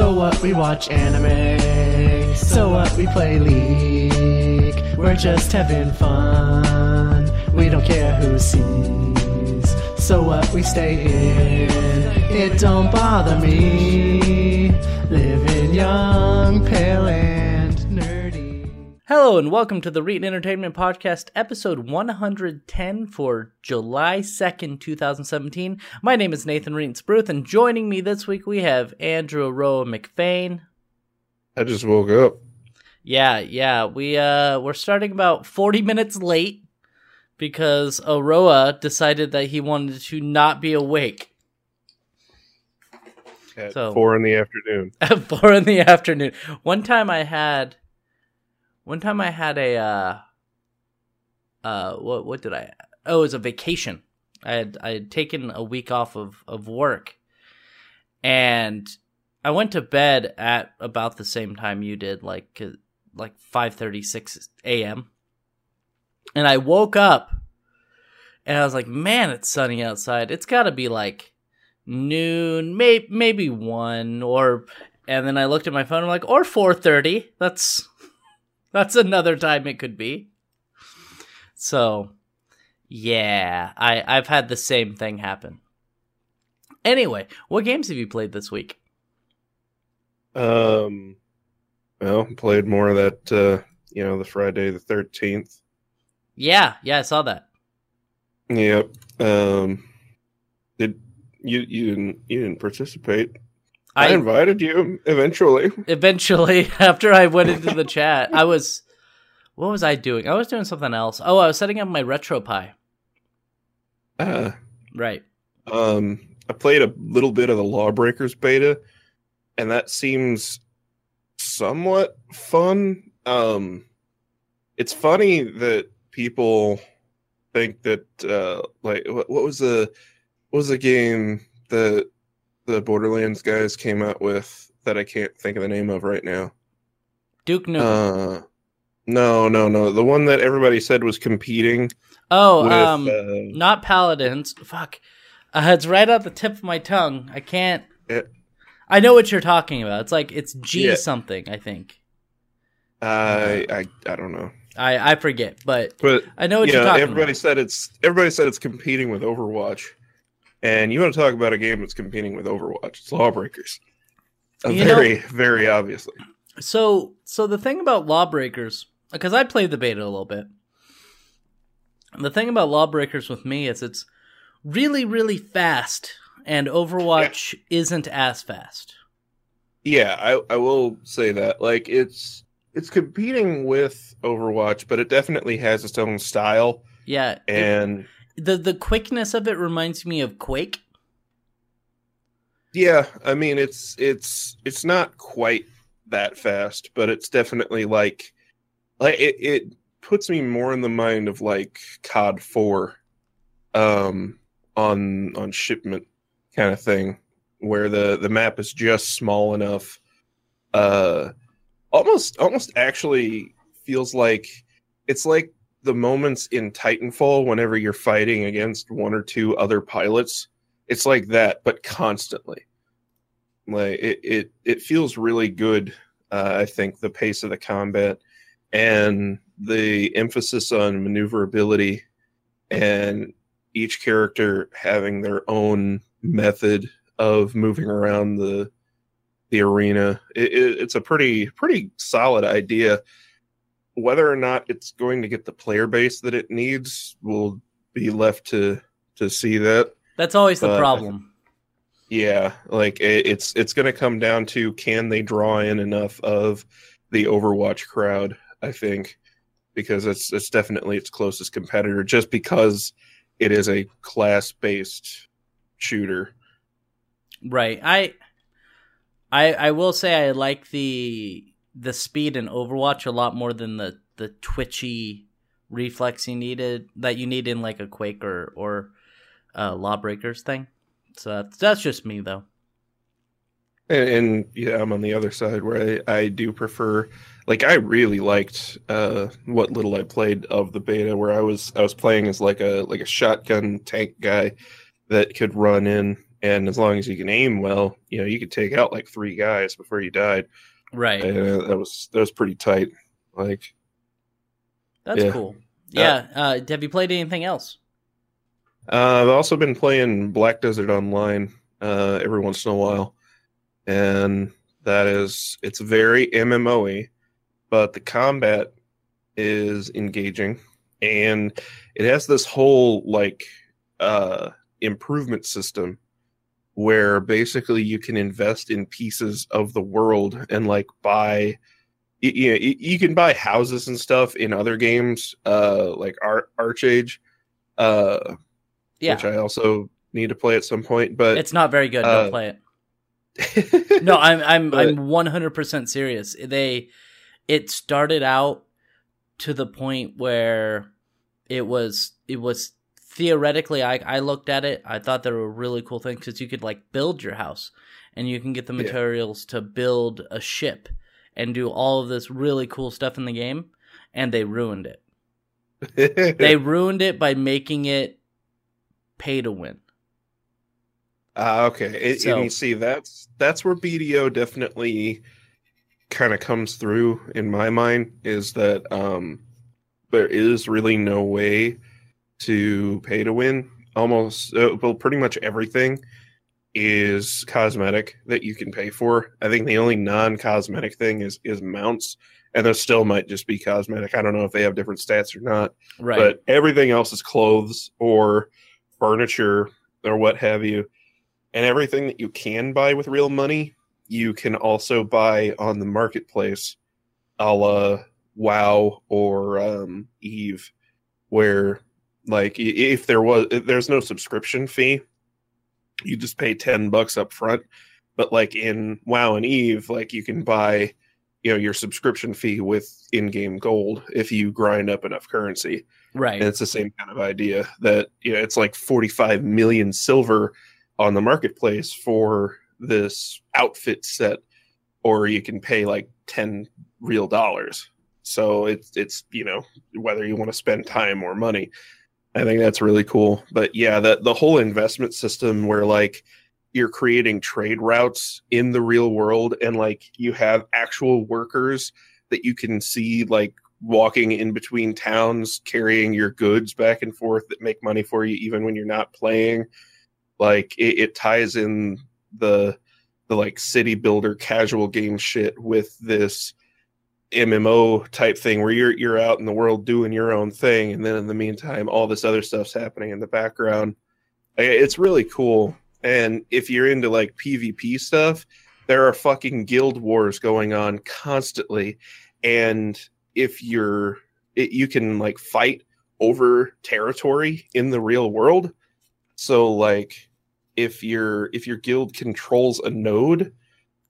So what? We watch anime. So what? We play League. We're just having fun. We don't care who sees. So what? We stay in. It don't bother me. Living young, pale. Hello and welcome to the Reetin Entertainment Podcast, episode 110 for July 2nd, 2017. My name is Nathan Reetin Spruth, and joining me this week we have Andrew Roa McFain. I just woke up. Yeah, yeah, we uh we're starting about 40 minutes late because Aroah decided that he wanted to not be awake at So- four in the afternoon. at four in the afternoon. One time I had, one time I had a, uh, uh, what what did I? Oh, it was a vacation. I had I had taken a week off of of work, and I went to bed at about the same time you did, like like five thirty six a.m. And I woke up, and I was like, "Man, it's sunny outside. It's got to be like." noon, may- maybe one, or and then I looked at my phone. I'm like, or four thirty. That's that's another time it could be. So, yeah, I I've had the same thing happen. Anyway, what games have you played this week? Um, well, played more of that. Uh, you know, the Friday the thirteenth. Yeah, yeah, I saw that. Yep. Um, did you you didn't you didn't participate? I, I invited you eventually. eventually, after I went into the chat, I was. What was I doing? I was doing something else. Oh, I was setting up my RetroPie. Uh, Right. um, I played a little bit of the Lawbreakers beta, and that seems somewhat fun. Um, it's funny that people think that uh, like what, what was the what was the game that the Borderlands guys came out with that I can't think of the name of right now. Duke Nukem. Uh, no, no, no, the one that everybody said was competing oh, with. um, uh, not paladins. Fuck, uh, it's right on the tip of my tongue. I can't. Yeah. I know what you're talking about. It's like it's G Yeah. something. I think. I, I I don't know, I I forget, but but I know what you you're talking everybody about. said it's everybody said it's competing with Overwatch, and you want to talk about a game that's competing with Overwatch? It's Lawbreakers. Uh, You know- very, very obviously. So so the thing about Lawbreakers, because I played the beta a little bit. The thing about Lawbreakers with me is it's really really fast, and Overwatch isn't as fast. Yeah, I I will say that. Like it's it's competing with Overwatch, but it definitely has its own style, Yeah, it- and the the quickness of it reminds me of Quake. yeah, I mean it's it's it's not quite that fast, but it's definitely like like it, it puts me more in the mind of like COD four, um, on on shipment kind of thing, where the the map is just small enough, uh, almost almost actually feels like it's like the moments in Titanfall whenever you're fighting against one or two other pilots. It's like that, but constantly. Like it, it, it feels really good. Uh, I think the pace of the combat and the emphasis on maneuverability and each character having their own method of moving around the the arena. It, it, it's a pretty pretty solid idea. Whether or not it's going to get the player base that it needs will be left to to see that. That's always the problem. Yeah, like it, it's it's going to come down to can they draw in enough of the Overwatch crowd? I think because it's it's definitely its closest competitor, just because it is a class based shooter. Right. I I I will say I like the the speed in Overwatch a lot more than the the twitchy reflex you needed that you need in like a Quake or or uh, Lawbreakers thing. So that's that's just me though. And, and yeah, I'm on the other side where I, I do prefer. Like I really liked uh, what little I played of the beta, where I was I was playing as like a like a shotgun tank guy that could run in and as long as you can aim well, you know, you could take out like three guys before you died. Right. And that was that was pretty tight. Like, That's yeah. cool. Yeah. Uh, have you played anything else? uh, I've also been playing Black Desert Online uh, every once in a while, and that is it's very MMO-y, but the combat is engaging, and it has this whole like uh, improvement system where basically you can invest in pieces of the world and like buy you, know, you you can buy houses and stuff in other games uh like Ar- ArcheAge uh Yeah. which i also need to play at some point but it's not very good. uh, Don't play it. No, I'm I'm But- I'm 100% serious. They it started out to the point where it was it was theoretically I I looked at it, I thought they were really cool things cuz you could like build your house and you can get the Yeah. materials to build a ship and do all of this really cool stuff in the game and they ruined it. They ruined it by making it pay to win. Ah, okay. It, So- and you see, that's that's where BDO definitely kind of comes through in my mind. Is that um, there is really no way to pay to win. Almost, uh, well, pretty much everything is cosmetic that you can pay for. I think the only non-cosmetic thing is is mounts, and those still might just be cosmetic. I don't know if they have different stats or not Right. but everything else is clothes or furniture or what have you. And everything that you can buy with real money, you can also buy on the marketplace, a la WoW or um, Eve, where like if there was if there's no subscription fee, you just pay ten bucks up front. But like in WoW and Eve, like you can buy, you know, your subscription fee with in-game gold if you grind up enough currency. right. And it's the same kind of idea that you know it's like 45 million silver on the marketplace for this outfit set, or you can pay like 10 real dollars. So it's it's you know whether you want to spend time or money. I think that's really cool. But yeah, the the whole investment system where like you're creating trade routes in the real world and like you have actual workers that you can see like walking in between towns carrying your goods back and forth that make money for you even when you're not playing like it, it ties in the the like city builder casual game shit with this MMO type thing where you're you're out in the world doing your own thing and then in the meantime all this other stuff's happening in the background. It's really cool. And if you're into like PvP stuff there are fucking guild wars going on constantly. And if you're it, you can like fight over territory in the real world. So like if your if your guild controls a node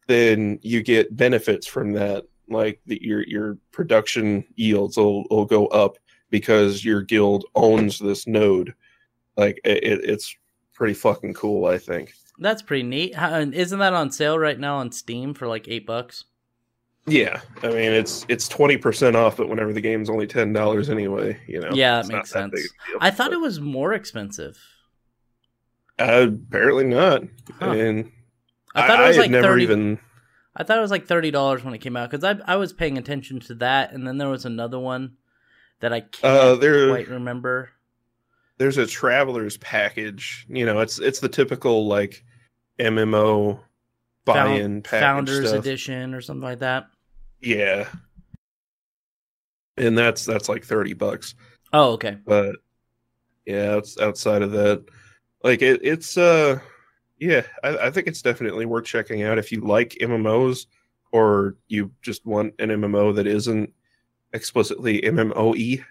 then you get benefits from that like the, your your production yields will, will go up because your guild owns this node like it, it- it's pretty fucking cool i think That's pretty neat. How, isn't that on sale right now on Steam for like eight bucks? yeah i mean it's it's 20% off but whenever the game's only $10 anyway you know Yeah, that makes sense. deal. I thought it was more expensive. uh, apparently not Huh. and I thought it was had like never thirty. even I thought it was like thirty dollars when it came out because I I was paying attention to that, and then there was another one that I can't Uh, there- quite remember. there's a traveler's package. You know, it's it's the typical like MMO buy-in Found- package Founders stuff. Edition or something like that. Yeah, and that's that's like thirty bucks. Oh, okay. But yeah, it's outside of that. Like it, it's uh, yeah, I, I think it's definitely worth checking out if you like MMOs or you just want an MMO that isn't explicitly MMOE.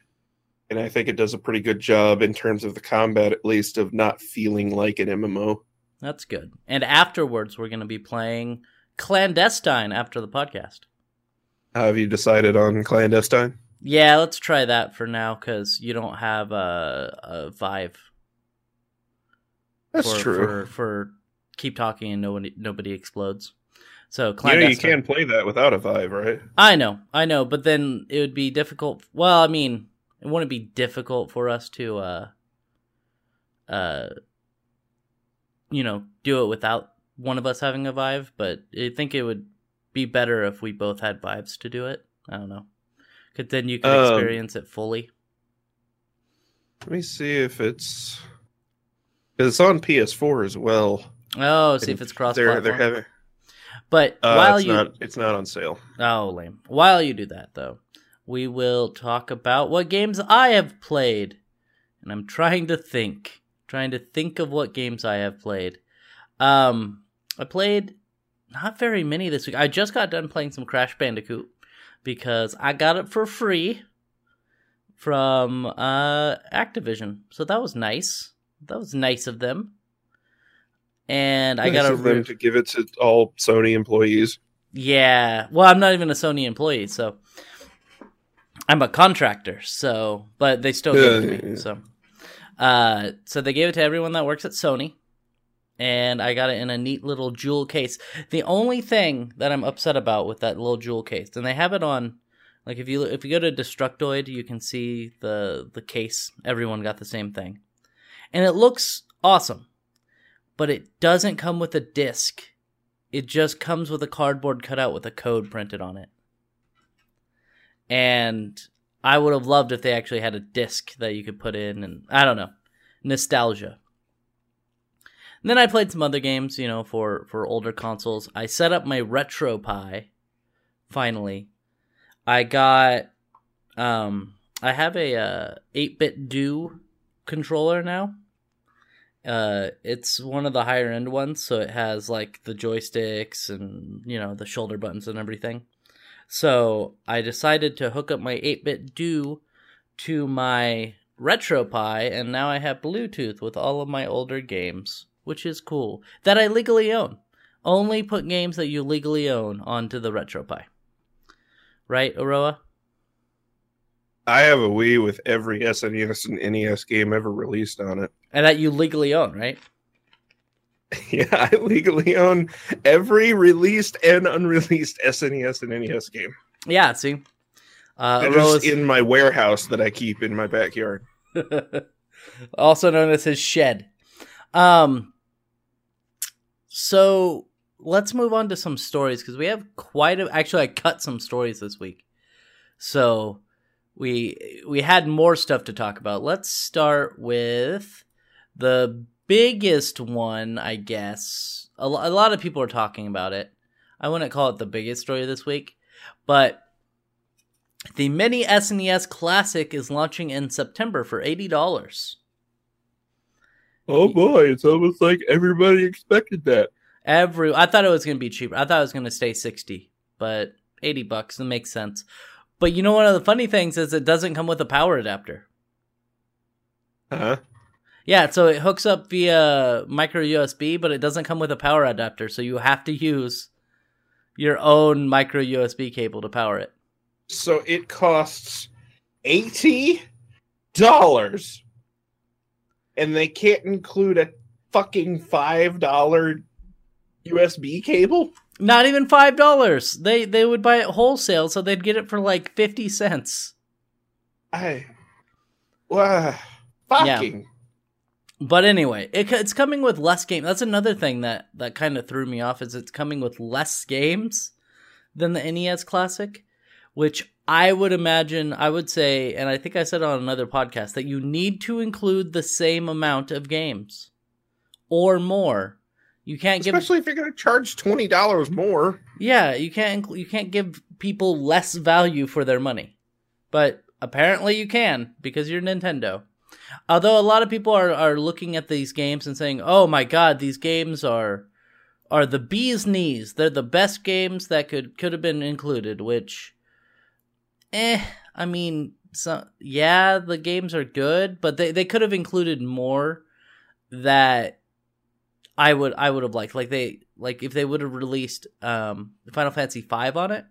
And I think it does a pretty good job in terms of the combat, at least, of not feeling like an MMO. That's good. And afterwards, we're going to be playing Clandestine after the podcast. Have you decided on clandestine? Yeah, let's try that for now because you don't have a, a Vive. That's for, true. For, for keep talking and nobody nobody explodes. So you know, you can play that without a Vive, right? I know, I know, but then it would be difficult. Well, I mean, it wouldn't be difficult for us to uh uh you know, do it without one of us having a Vive, but I think it would be better if we both had Vives to do it. I don't know. Cause then you could Um, experience it fully. Let me see if it's because it's on PS4 as well. Oh, see if it's cross They're they're having. But Uh, while it's you not it's not on sale. Oh, lame. While you do that, though, we will talk about what games I have played. And I'm trying to think. Trying to think of what games I have played. Um, I played not very many this week. I just got done playing some Crash Bandicoot because I got it for free from uh, Activision. So that was nice. That was nice of them. And I got a of them re- to give it to all Sony employees. yeah. Well, I'm not even a Sony employee, so I'm a contractor. So, but they still gave it to Yeah, me. yeah, yeah. So, uh, so they gave it to everyone that works at Sony, and I got it in a neat little jewel case. The only thing that I'm upset about with that little jewel case, and they have it on, like if you if you go to Destructoid, you can see the the case. Everyone got the same thing, and it looks awesome, but it doesn't come with a disc. It just comes with a cardboard cutout with a code printed on it. And I would have loved if they actually had a disc that you could put in, and I don't know, nostalgia. And then I played some other games, you know, for for older consoles. I set up my RetroPie. Finally, I got, um, I have a uh, 8BitDo controller now. Uh, it's one of the higher end ones, so it has like the joysticks and you know the shoulder buttons and everything. So I decided to hook up my 8BitDo to my RetroPie, and now I have Bluetooth with all of my older games, which is cool. That I legally own. Only put games that you legally own onto the RetroPie. Right, Aroah? I have a Wii with every SNES and NES game ever released on it. And that you legally own, right? Yeah, I legally own every released and unreleased SNES and NES game. Yeah, see? Uh, They're Aroah's- just in my warehouse that I keep in my backyard. also known as his shed. Um, so let's move on to some stories because we have quite a. Actually, I cut some stories this week, so we we had more stuff to talk about. Let's start with the biggest one, I guess. A, a lot of people are talking about it. I wouldn't call it the biggest story this week, but the Mini SNES Classic is launching in September for eighty dollars. Oh boy, it's almost like everybody expected that. Every I thought it was gonna be cheaper. I thought it was gonna stay sixty, but eighty bucks it makes sense. But you know one of the funny things is it doesn't come with a power adapter. Huh? Yeah, so it hooks up via micro USB, but it doesn't come with a power adapter, so you have to use your own micro USB cable to power it. So it costs eighty dollars, and they can't include a fucking five dollar USB cable. Not even five dollars. They they would buy it wholesale, so they'd get it for like fifty cents. I, wow, fucking. But anyway, it, it's coming with less games. That's another thing that that kind of threw me off is it's coming with less games than the NES Classic, which I would imagine I would say, and I think I said on another podcast that you need to include the same amount of games or more. You can't give Especially if you're going to charge twenty dollars more. yeah, you can't you can't give people less value for their money. But apparently you can because you're Nintendo. Although a lot of people are, are looking at these games and saying, "Oh my god, these games are are the bee's knees. They're the best games that could could have been included." Which, eh, I mean, so yeah, the games are good, but they they could have included more that I would I would have liked. Like they like if they would have released um Final Fantasy five on it,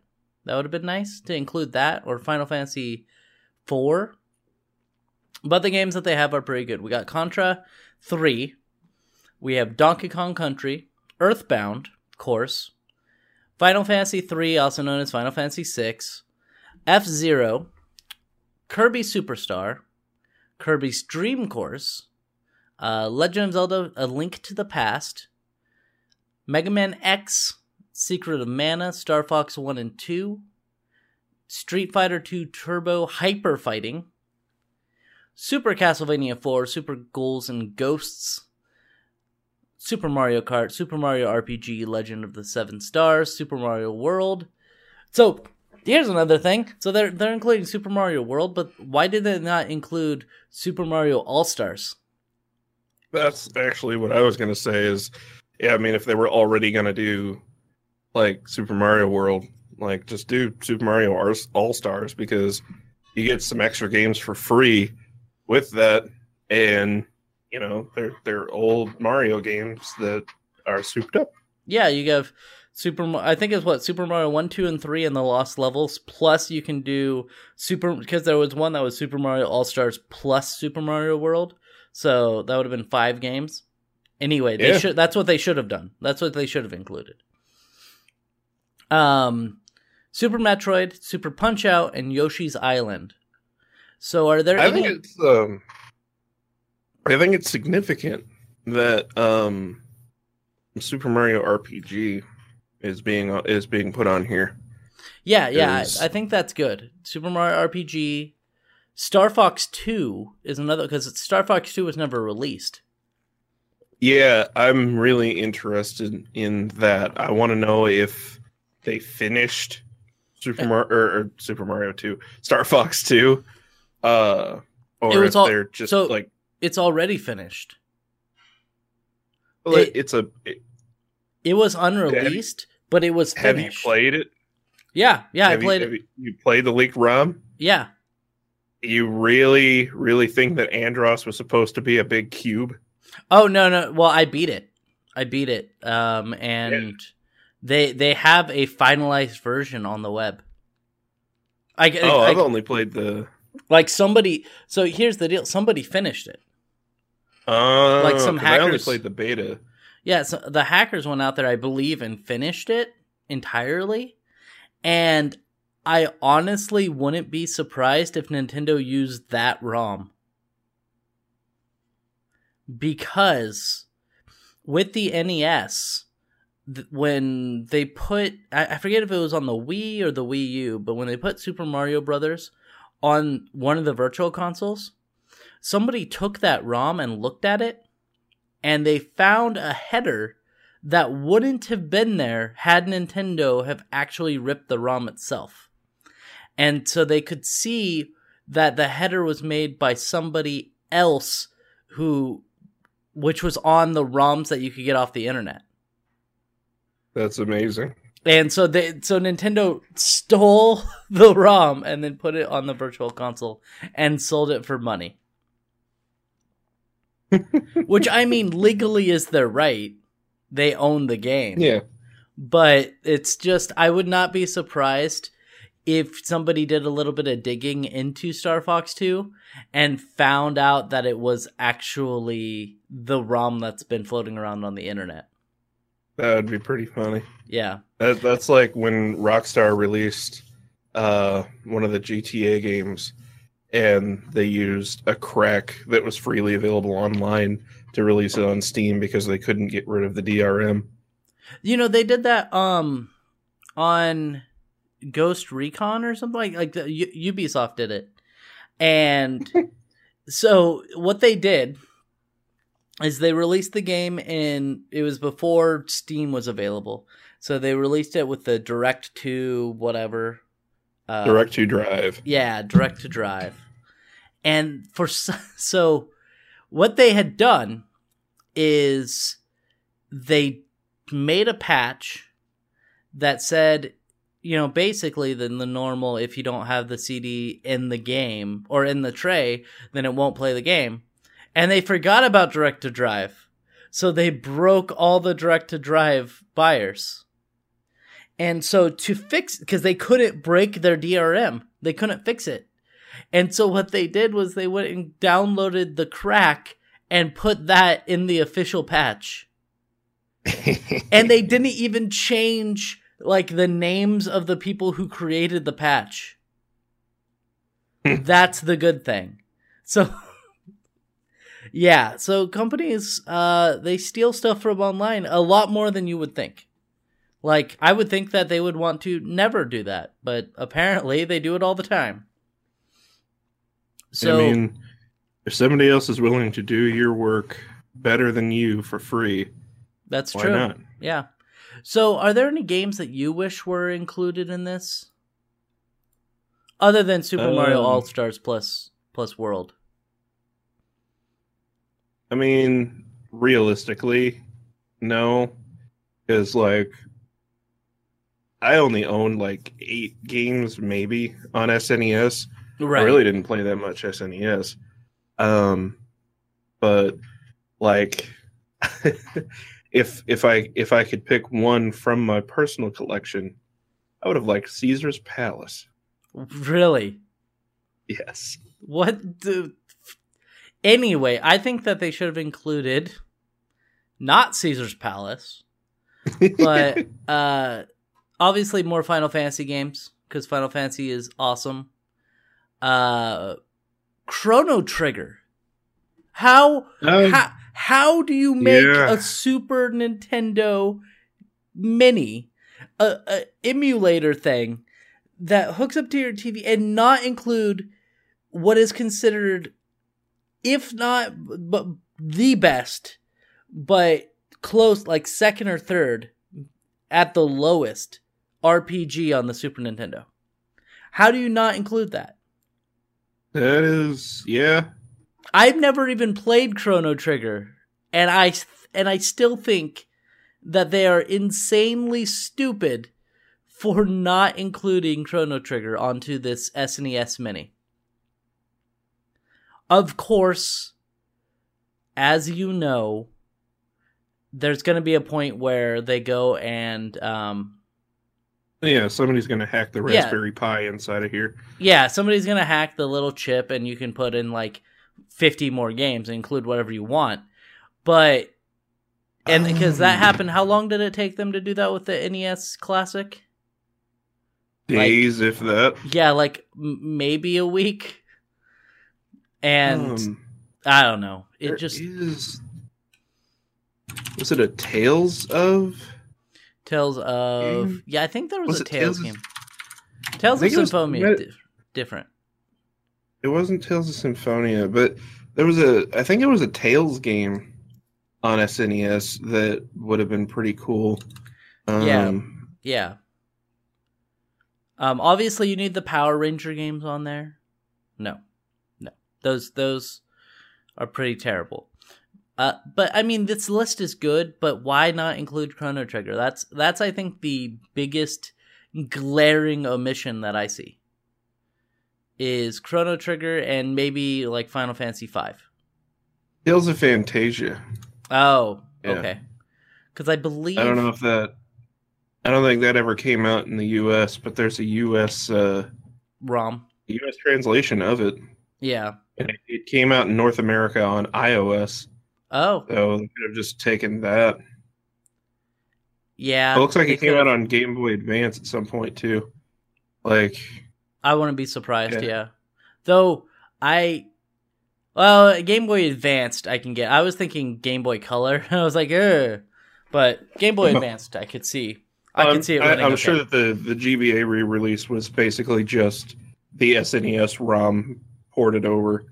that would have been nice to include that or Final Fantasy four. But the games that they have are pretty good. We got Contra three, we have Donkey Kong Country, Earthbound, of course, Final Fantasy three, also known as Final Fantasy six, F Zero, Kirby Superstar, Kirby's Dream Course, uh, Legend of Zelda: A Link to the Past, Mega Man X, Secret of Mana, Star Fox One and Two, Street Fighter Two Turbo Hyper Fighting, Super Castlevania 4, Super Ghouls and Ghosts, Super Mario Kart, Super Mario RPG, Legend of the Seven Stars, Super Mario World. So here's another thing. So they're they're including Super Mario World, but why did they not include Super Mario All Stars? That's actually what I was gonna say. Is yeah, I mean, if they were already gonna do like Super Mario World, like just do Super Mario All Stars because you get some extra games for free with that, and you know they're they're old Mario games that are souped up. Yeah, you have Super. I think it's what Super Mario One, Two, and Three and the Lost Levels. Plus, you can do Super because there was one that was Super Mario All Stars plus Super Mario World. So that would have been five games. Anyway, they Yeah. should. That's what they should have done. That's what they should have included. Um, Super Metroid, Super Punch Out, and Yoshi's Island. So, are there I any? think it's um, I think it's significant that um, Super Mario RPG is being is being put on here. Yeah, yeah, I think that's good. Super Mario RPG, Star Fox Two is another because Star Fox Two was never released. Yeah, I'm really interested in that. I want to know if they finished Super Mario or, or Super Mario Two, Star Fox Two, uh, or It was if all- they're just so- like It's already finished. it- it's a. it- It was unreleased, but it was have you played it? Yeah, yeah, have I played you, it. have you, you played the leaked ROM? Yeah, You really, really think that Andross was supposed to be a big cube? Oh no, no. Well, I beat it. I beat it. Um, and Yeah. they they have a finalized version on the web. I, Oh, I- I've only played the. like somebody. So here's the deal. Somebody finished it. Uh, Like some 'cause I only hackers- played the beta. Yeah, so the hackers went out there, I believe, and finished it entirely. And I honestly wouldn't be surprised if Nintendo used that ROM. Because with the NES, th- when they put, I, I forget if it was on the Wii or the Wii U, but when they put Super Mario Brothers on one of the virtual consoles, somebody took that ROM and looked at it and they found a header that wouldn't have been there had Nintendo have actually ripped the ROM itself. And so they could see that the header was made by somebody else who which was on the ROMs that you could get off the internet. That's amazing. And so they so Nintendo stole the ROM and then put it on the virtual console and sold it for money. Which I mean legally is their right. They own the game. Yeah. But it's just I would not be surprised if somebody did a little bit of digging into Star Fox 2 and found out that it was actually the ROM that's been floating around on the internet. That would be pretty funny. Yeah. That, that's like when Rockstar released uh, one of the GTA games, and they used a crack that was freely available online to release it on Steam because they couldn't get rid of the DRM. You know, they did that um on Ghost Recon or something like like the, U- Ubisoft did it. And so what they did is they released the game and it was before Steam was available. So they released it with the direct to whatever uh, Direct to Drive. yeah, direct to drive. And for so what they had done is they made a patch that said, you know, basically then the normal if you don't have the CD in the game or in the tray, then it won't play the game. And they forgot about direct to drive. So they broke all the direct to drive buyers. And so to fix because they couldn't break their DRM, they couldn't fix it. And so what they did was they went and downloaded the crack and put that in the official patch. And they didn't even change like the names of the people who created the patch. That's the good thing. So Yeah, so companies uh they steal stuff from online a lot more than you would think. Like I would think that they would want to never do that, but apparently they do it all the time. So I mean, if somebody else is willing to do your work better than you for free, that's why true. not? Yeah. So are there any games that you wish were included in this? Other than Super Mario Um, All Stars plus plus World. I mean, realistically, no, because like I only owned like eight games maybe on SNES. Right. I really didn't play that much SNES. Um, but like, if if I if I could pick one from my personal collection, I would have liked Caesar's Palace. Really? Yes. What the Anyway, I think that they should have included not Caesar's Palace, but uh obviously more Final Fantasy games cuz Final Fantasy is awesome. Uh Chrono Trigger. How Um, how, how do you make yeah. a Super Nintendo Mini, a, a emulator thing that hooks up to your TV and not include what is considered, if not but the best, but close like second or third at the lowest RPG on the Super Nintendo? How do you not include that? that is yeah. I've never even played Chrono Trigger, and I and I still think that they are insanely stupid for not including Chrono Trigger onto this SNES Mini. Of course, as you know, there's going to be a point where they go and um, Yeah, somebody's gonna hack the Yeah. Raspberry Pi inside of here. Yeah, somebody's gonna hack the little chip, and you can put in like fifty more games and include whatever you want. But and because that Um. happened, how long did it take them to do that with the NES Classic? Like- Days, if that. Yeah, like m- maybe a week. And Um, I don't know. It just is. Was it a Tales of? tells of Game? yeah. I think there was, Was a Tales, Tales of- game. Tales of it was Symphonia di- different. It wasn't Tales of Symphonia, but there was a. I think it was a Tales game on SNES that would have been pretty cool. Um, Yeah. Yeah. Um, obviously, you need the Power Ranger games on there. No, no, those those are pretty terrible. Uh, but I mean, this list is good. But why not include Chrono Trigger? That's that's I think the biggest glaring omission that I see is Chrono Trigger and maybe like Final Fantasy Five. Tales of Phantasia. Oh, Yeah. okay. Because I believe I don't know if that. I don't think that ever came out in the U.S., but there's a U.S. Uh, ROM. U.S. translation of it, Yeah. and it, it came out in North America on iOS. Oh, So they could have just taken that. yeah. It looks like it came could've- out on Game Boy Advance at some point too. Like, I wouldn't be surprised, yeah. Yeah. Though I well, Game Boy Advanced I can get. I was thinking Game Boy Color. I was like, Ugh. but Game Boy Advanced I could see. I I'm- um, can see it I, running. I'm okay. sure that the the GBA re-release was basically just the SNES ROM ported over.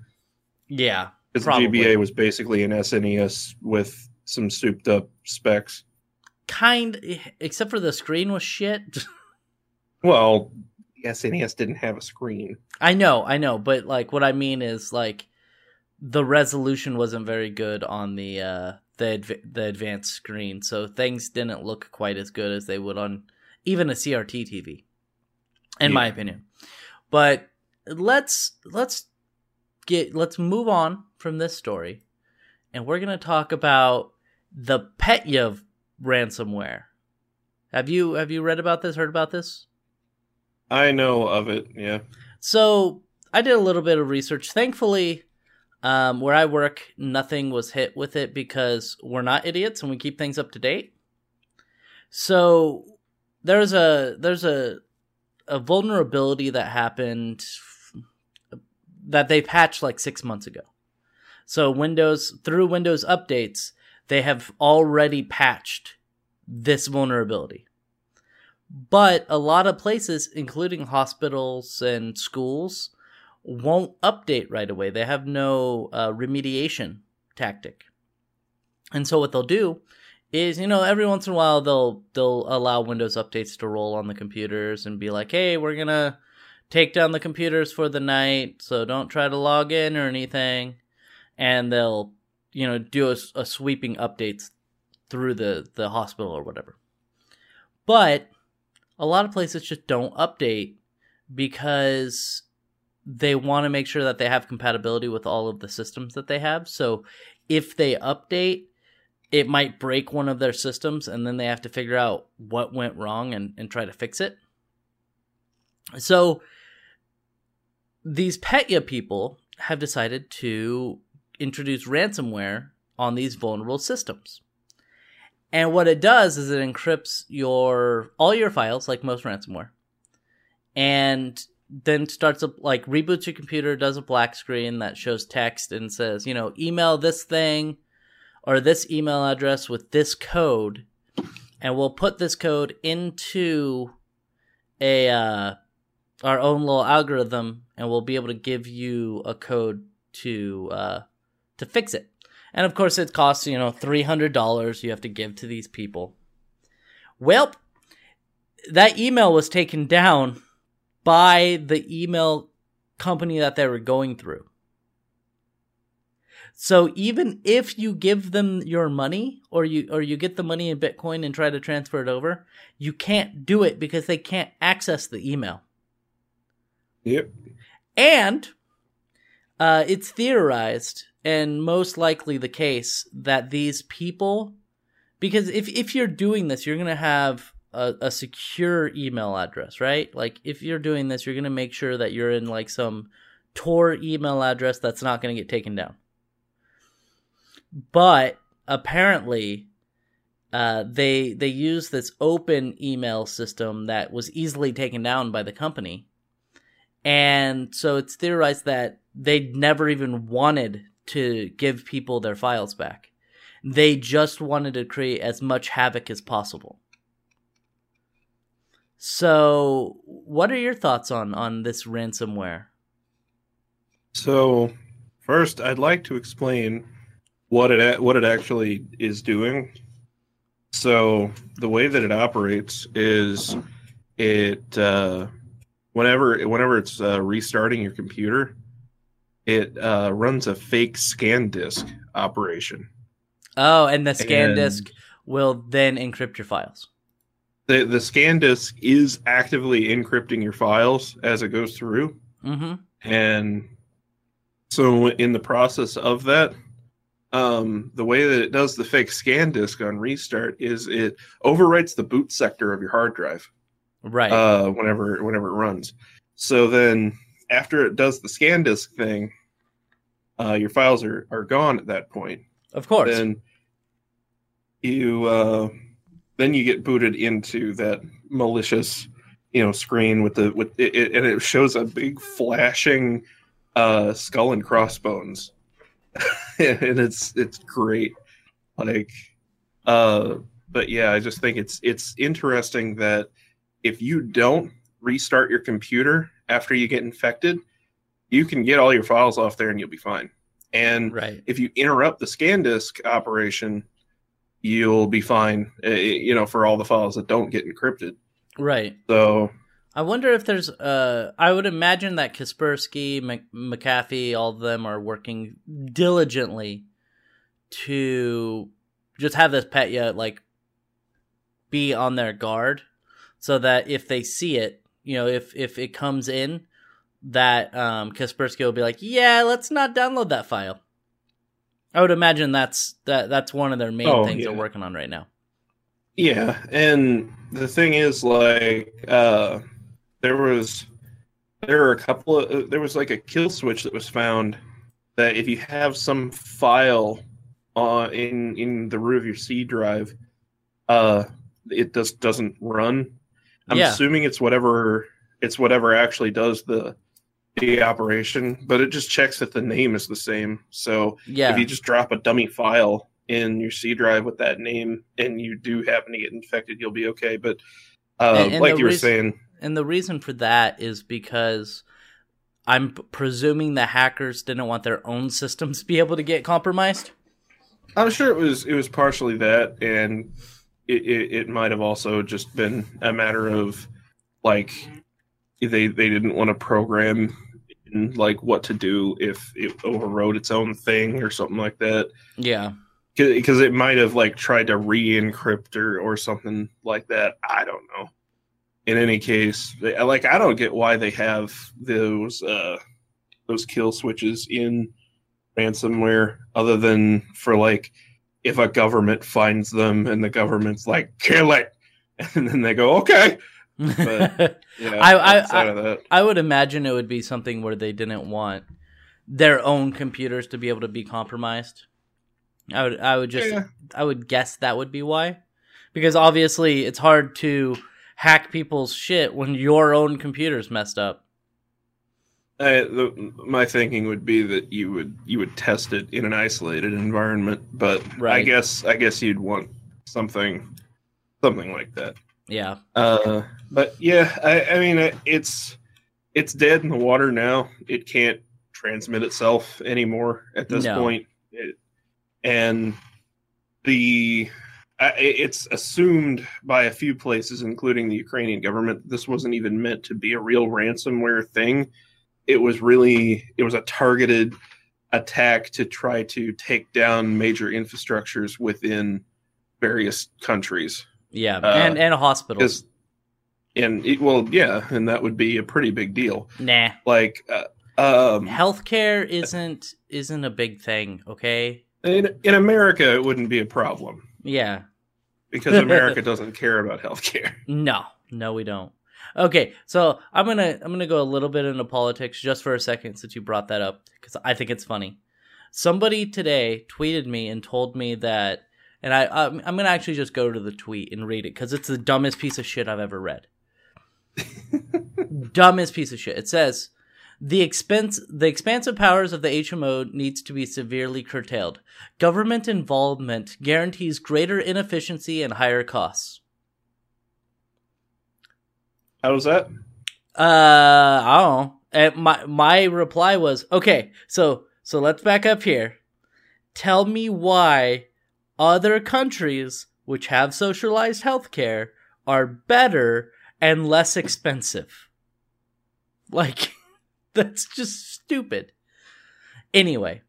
Yeah. Because GBA was basically an SNES with some souped up specs. Kind except for the screen was shit. Well, SNES didn't have a screen. I know, I know, but like what I mean is like the resolution wasn't very good on the uh the adv- the advanced screen, so things didn't look quite as good as they would on even a CRT TV, in my opinion. But let's let's get let's move on from this story, and we're gonna talk about the Petya ransomware. Have you have you read about this? Heard about this? I know of it. Yeah. So I did a little bit of research. Thankfully, um, where I work, nothing was hit with it because we're not idiots and we keep things up to date. So there's a there's a a vulnerability that happened that they patched like six months ago. So Windows through Windows updates, they have already patched this vulnerability. But a lot of places, including hospitals and schools, won't update right away. They have no uh, remediation tactic. And so what they'll do is, you know, every once in a while they'll they'll allow Windows updates to roll on the computers and be like, "Hey, we're going to take down the computers for the night, so don't try to log in or anything." And they'll, you know, do a, a sweeping updates through the the hospital or whatever. But a lot of places just don't update because they want to make sure that they have compatibility with all of the systems that they have. So if they update, it might break one of their systems and then they have to figure out what went wrong and, and try to fix it. So these Petya people have decided to introduce ransomware on these vulnerable systems. And what it does is it encrypts your all your files like most ransomware. And then starts up like reboots your computer, does a black screen that shows text and says, you know, email this thing or this email address with this code, and we'll put this code into a uh, our own little algorithm, and we'll be able to give you a code to uh, to fix it. And of course, it costs you know three hundred dollars you have to give to these people. Well, that email was taken down by the email company that they were going through. So even if you give them your money or you or you get the money in Bitcoin and try to transfer it over, you can't do it because they can't access the email. Yep. And uh, it's theorized and most likely the case that these people because if if you're doing this, you're going to have a, a secure email address, right? Like if you're doing this, you're going to make sure that you're in like some Tor email address that's not going to get taken down. But apparently, uh, they they use this open email system that was easily taken down by the company, and so it's theorized that they never even wanted to give people their files back. They just wanted to create as much havoc as possible. So, what are your thoughts on on this ransomware? So, first, I'd like to explain what it what it actually is doing. So, the way that it operates is it uh, whenever whenever it's uh, restarting your computer, it uh, runs a fake scan disk operation. Oh, and the scan And- disk will then encrypt your files. The the scan disk is actively encrypting your files as it goes through. Mm-hmm. And so, in the process of that, um, the way that it does the fake scan disk on restart is it overwrites the boot sector of your hard drive Right. uh, whenever whenever it runs. So then, after it does the scan disk thing, uh, your files are, are gone at that point. of course. Then you uh, then you get booted into that malicious you know screen with the with it, it- and it shows a big flashing uh skull and crossbones and it's it's great like uh but yeah i just think it's it's interesting that if you don't restart your computer after you get infected you can get all your files off there and you'll be fine and right. if you interrupt the scan disk operation, you'll be fine. uh, You know, for all the files that don't get encrypted. Right. So I wonder if there's uh I would imagine that Kaspersky, Mc- McAfee, all of them are working diligently to just have this Petya like be on their guard so that if they see it, you know, if if it comes in that um Kaspersky will be like, "Yeah, let's not download that file." I would imagine that's that that's one of their main Oh, things they're working on right now. yeah, and the thing is, like, uh, there was there were a couple of uh, there was like a kill switch that was found that if you have some file uh, in in the root of your C drive, uh, it just doesn't run. I'm Yeah. assuming it's whatever it's whatever actually does the the operation, but it just checks that the name is the same. So Yeah. if you just drop a dummy file in your C drive with that name and you do happen to get infected, you'll be okay. But uh, And- and like you were reason- saying, And the reason for that is because I'm presuming the hackers didn't want their own systems to be able to get compromised. I'm sure it was it was partially that, and it, it, it might have also just been a matter of like they they didn't want to program like what to do if it overrode its own thing or something like that. Yeah. because it might have like tried to re-encrypt or, or something like that i don't know in any case they- like i don't get why they have those uh those kill switches in ransomware other than for like if a government finds them and the government's like kill it and then they go okay But- I- I- outside of that I would imagine it would be something where they didn't want their own computers to be able to be compromised. I would I would just Yeah. I would guess that would be why. Because obviously it's hard to hack people's shit when your own computer's messed up. I, the, my thinking would be that you would you would test it in an isolated environment, but I guess I guess you'd want something something like that. Yeah. Uh, but yeah, I, I mean it's it's dead in the water now. It can't transmit itself anymore at this No. point. It, and the I, it's assumed by a few places, including the Ukrainian government, this wasn't even meant to be a real ransomware thing. It was really it was a targeted attack to try to take down major infrastructures within various countries. Yeah. Uh, and and hospitals. And it, well, yeah, and that would be a pretty big deal. Nah. Like, uh, um, Healthcare isn't isn't a big thing, okay? in, in America, it wouldn't be a problem Yeah. because America doesn't care about healthcare. No, no, we don't. Okay, so I'm gonna I'm gonna go a little bit into politics just for a second since you brought that up because I think it's funny. Somebody today tweeted me and told me that, and I I'm, I'm gonna actually just go to the tweet and read it because it's the dumbest piece of shit I've ever read. dumbest piece of shit. It says. The expense the expansive powers of the HMO needs to be severely curtailed. Government involvement guarantees greater inefficiency and higher costs. How was that? Uh, I don't know. And my my reply was okay. So so let's back up here. Tell me why other countries which have socialized healthcare are better and less expensive. Like that's just stupid. Anyway,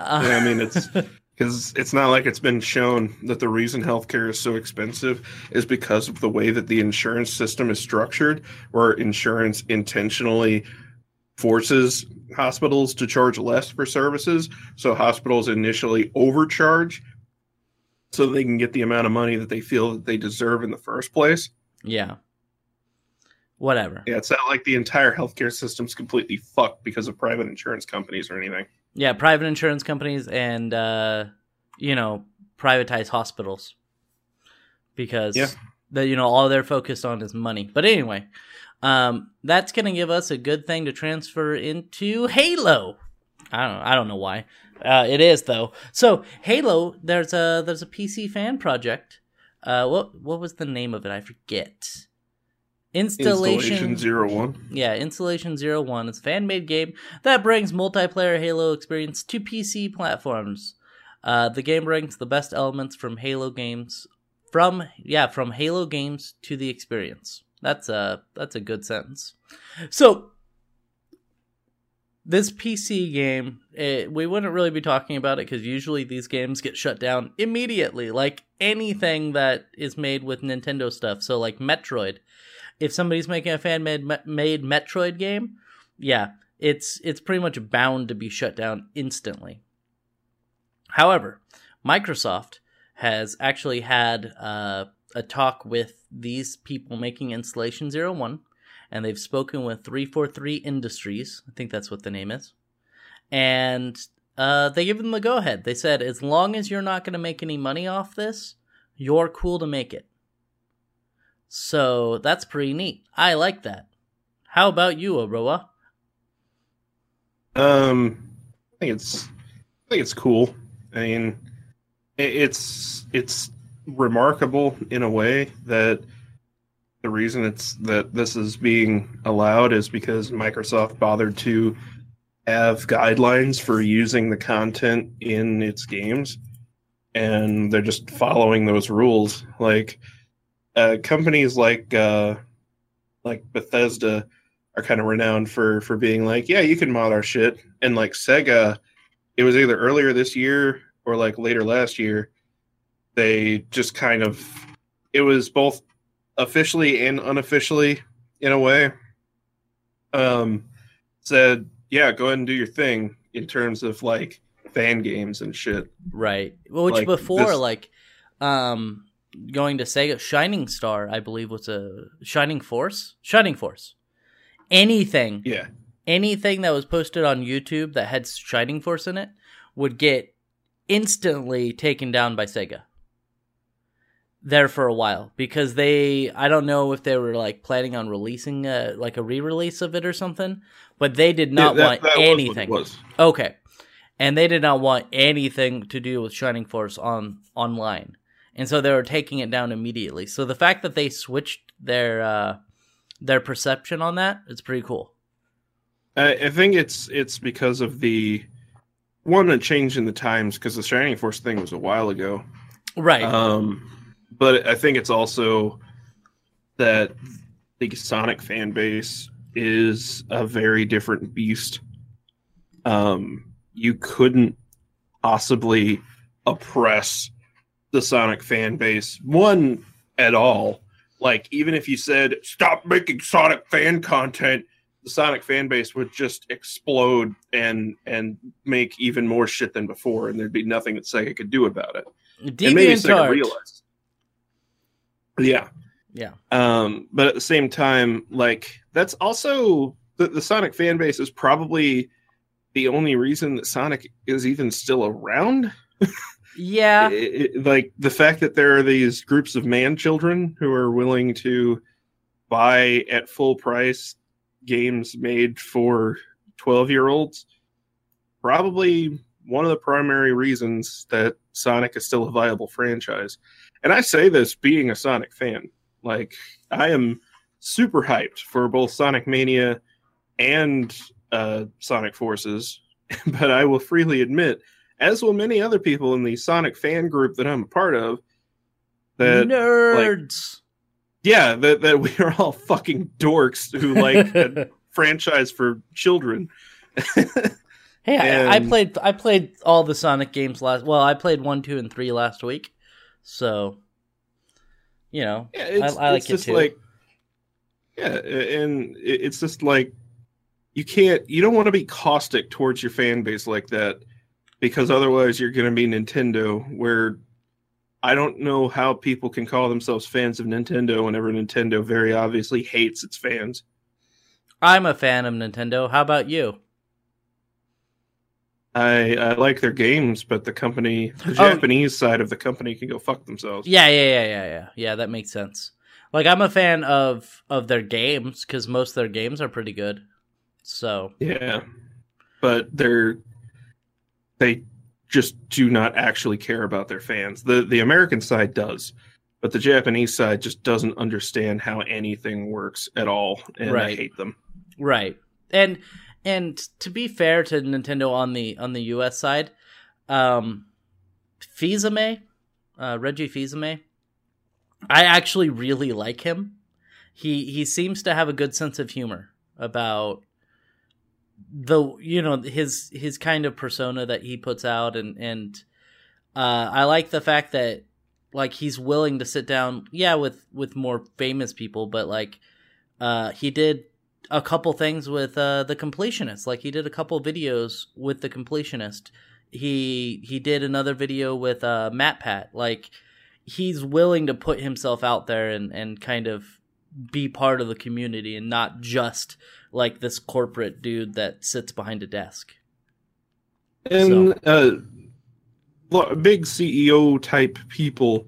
uh, Yeah, I mean, it's because it's not like it's been shown that the reason healthcare is so expensive is because of the way that the insurance system is structured, where insurance intentionally forces hospitals to charge less for services. So hospitals initially overcharge so they can get the amount of money that they feel that they deserve in the first place. yeah. Whatever. Yeah, it's not like the entire healthcare system's completely fucked because of private insurance companies or anything. Yeah, private insurance companies and uh, you know privatized hospitals because Yeah. the you know all they're focused on is money. But anyway, um, that's gonna give us a good thing to transfer into Halo. I don't I don't know why. Uh, it is though. So Halo, there's a there's a PC fan project. Uh, what what was the name of it? I forget. Installation, Installation zero one. yeah, Installation Zero One It's a fan made game that brings multiplayer Halo experience to PC platforms. Uh, the game brings the best elements from Halo games from yeah from Halo games to the experience. That's a that's a good sentence. So this PC game, it, we wouldn't really be talking about it because usually these games get shut down immediately, like anything that is made with Nintendo stuff. So like Metroid, if somebody's making a fan made made Metroid game, yeah, it's it's pretty much bound to be shut down instantly. However, Microsoft has actually had uh, a talk with these people making Installation Zero One, and they've spoken with 343 Industries. I think that's what the name is. And uh, they give them the go ahead. They said, as long as you're not going to make any money off this, you're cool to make it. So that's pretty neat. I like that. How about you, Aroah? Um, I think it's I think it's cool. I mean, it's it's remarkable in a way that the reason it's that this is being allowed is because Microsoft bothered to have guidelines for using the content in its games and they're just following those rules like uh, companies like uh, like Bethesda are kind of renowned for for being like yeah you can mod our shit and like Sega it was either earlier this year or like later last year they just kind of it was both officially and unofficially in a way um said yeah go ahead and do your thing in terms of like fan games and shit Right. Well, which Like, before, this- like, um, going to Sega, Shining Star, I believe was a Shining Force, Shining Force. Anything, yeah anything that was posted on YouTube that had Shining Force in it would get instantly taken down by Sega. There for a while because they, I don't know if they were like planning on releasing a, like a re-release of it or something, but they did not Yeah, that- want that was anything. was. Okay. And they did not want anything to do with Shining Force on online. And so they were taking it down immediately. So the fact that they switched their uh their perception on that is pretty cool. I, I think it's it's because of the one a change in the times because the Shining Force thing was a while ago. Right. Um, but I think it's also that the Sonic fan base is a very different beast. Um, you couldn't possibly oppress the Sonic fan base one at all. Like even if you said stop making Sonic fan content, the Sonic fan base would just explode and and make even more shit than before, and there'd be nothing that Sega could do about it and maybe Sega realized. Yeah. Yeah. Um, but at the same time, like that's also the, the Sonic fan base is probably the only reason that Sonic is even still around. Yeah. It- it- like the fact that there are these groups of man children who are willing to buy at full price games made for 12 year olds probably one of the primary reasons that Sonic is still a viable franchise. And I say this being a Sonic fan. Like I am super hyped for both Sonic Mania and uh, Sonic Forces, but I will freely admit, as will many other people in the Sonic fan group that I'm a part of, that Nerds. yeah, that, that we are all fucking dorks who like a franchise for children. hey, I, I played I played all the Sonic games last well, I played 1, 2 and 3 last week. So you know, Yeah, it's, I like it's it just too. like yeah, and it's just like you can't you don't want to be caustic towards your fan base like that because otherwise you're going to be Nintendo where I don't know how people can call themselves fans of Nintendo whenever Nintendo very obviously hates its fans. I'm a fan of Nintendo. How about you? I I like their games, but the company, the Oh. Japanese side of the company can go fuck themselves. Yeah, yeah, yeah, yeah, yeah. Yeah, that makes sense. Like I'm a fan of of their games cuz most of their games are pretty good. So, Yeah. But they're they just do not actually care about their fans. The the American side does, but the Japanese side just doesn't understand how anything works at all and I hate them. Right. And and to be fair to Nintendo on the on the US side, um Fils-Aimé, uh Reggie Fils-Aimé, I actually really like him. He he seems to have a good sense of humor about the you know his his kind of persona that he puts out and and uh I like the fact that like he's willing to sit down yeah with with more famous people but like uh he did a couple things with uh, the completionist. Like he did a couple videos with the completionist. He he did another video with uh, MatPat. Like he's willing to put himself out there and and kind of be part of the community and not just like this corporate dude that sits behind a desk. And uh big CEO type people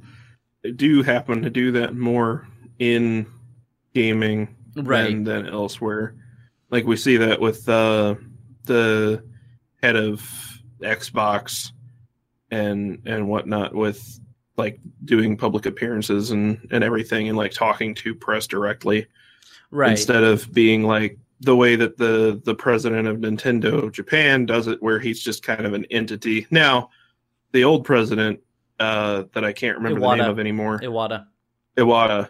do happen to do that more in gaming Right. than, than elsewhere. Like we see that with uh the head of Xbox and and whatnot with like doing public appearances and and everything and like talking to press directly right. instead of being like the way that the the president of Nintendo Japan does it where he's just kind of an entity. Now, the old president uh that I can't remember the name of anymore. Iwata. Iwata,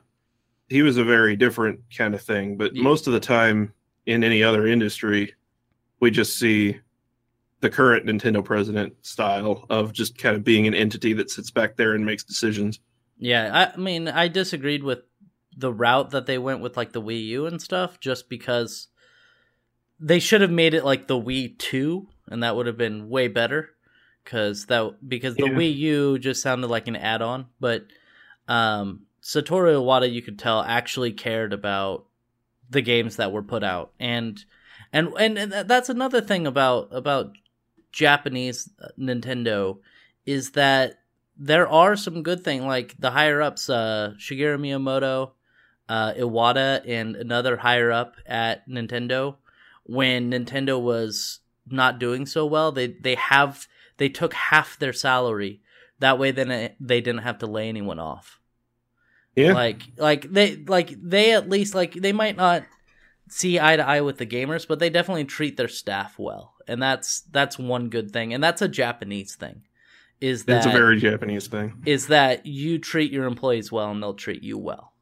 he was a very different kind of thing. But Yeah. most of the time in any other industry, we just see the current Nintendo president style of just kind of being an entity that sits back there and makes decisions. Yeah, I, I mean, I disagreed with the route that they went with like the Wii U and stuff, just because they should have made it like the Wii Two, and that would have been way better. Because that because the Yeah. Wii U just sounded like an add-on, but um, Satoru Iwata, you could tell, actually cared about the games that were put out, and and and, and that's another thing about about Japanese uh, Nintendo is that there are some good things like the higher ups uh shigeru miyamoto uh iwata and another higher up at nintendo. When nintendo was not doing so well they they have they took half their salary. That way then it, they didn't have to lay anyone off. Yeah. like like they like they at least like they might not see eye to eye with the gamers but they definitely treat their staff well and that's that's one good thing and that's a japanese thing is that It's a very Japanese thing. is that you treat your employees well and they'll treat you well.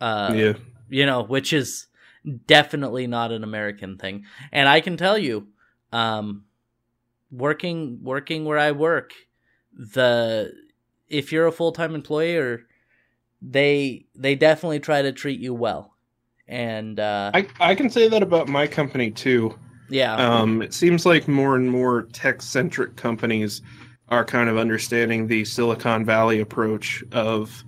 Uh, yeah. You know, which is definitely not an American thing. And I can tell you, um, working working where I work, the if you're a full time employee, or they they definitely try to treat you well. And uh, I, I can say that about my company too. yeah, Um, it seems like more and more tech centric companies are kind of understanding the Silicon Valley approach of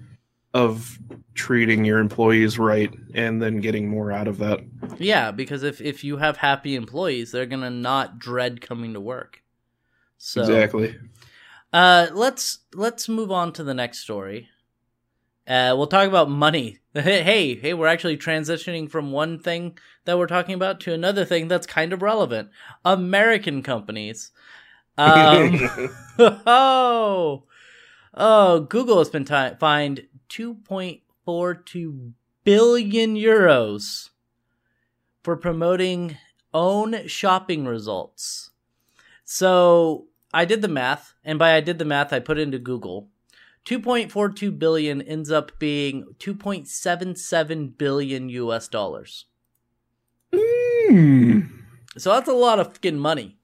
of treating your employees right and then getting more out of that. yeah, because if if you have happy employees, they're gonna not dread coming to work. So Exactly. Uh, let's let's move on to the next story. Uh, we'll talk about money. hey, hey, we're actually transitioning from one thing that we're talking about to another thing that's kind of relevant. American companies. Um, oh, oh, Google has been ti fined 2.42 billion euros for promoting own shopping results. So I did the math, and by I did the math, I put it into Google. 2.42 billion ends up being 2.77 billion US dollars. Hmm. So that's a lot of fucking money.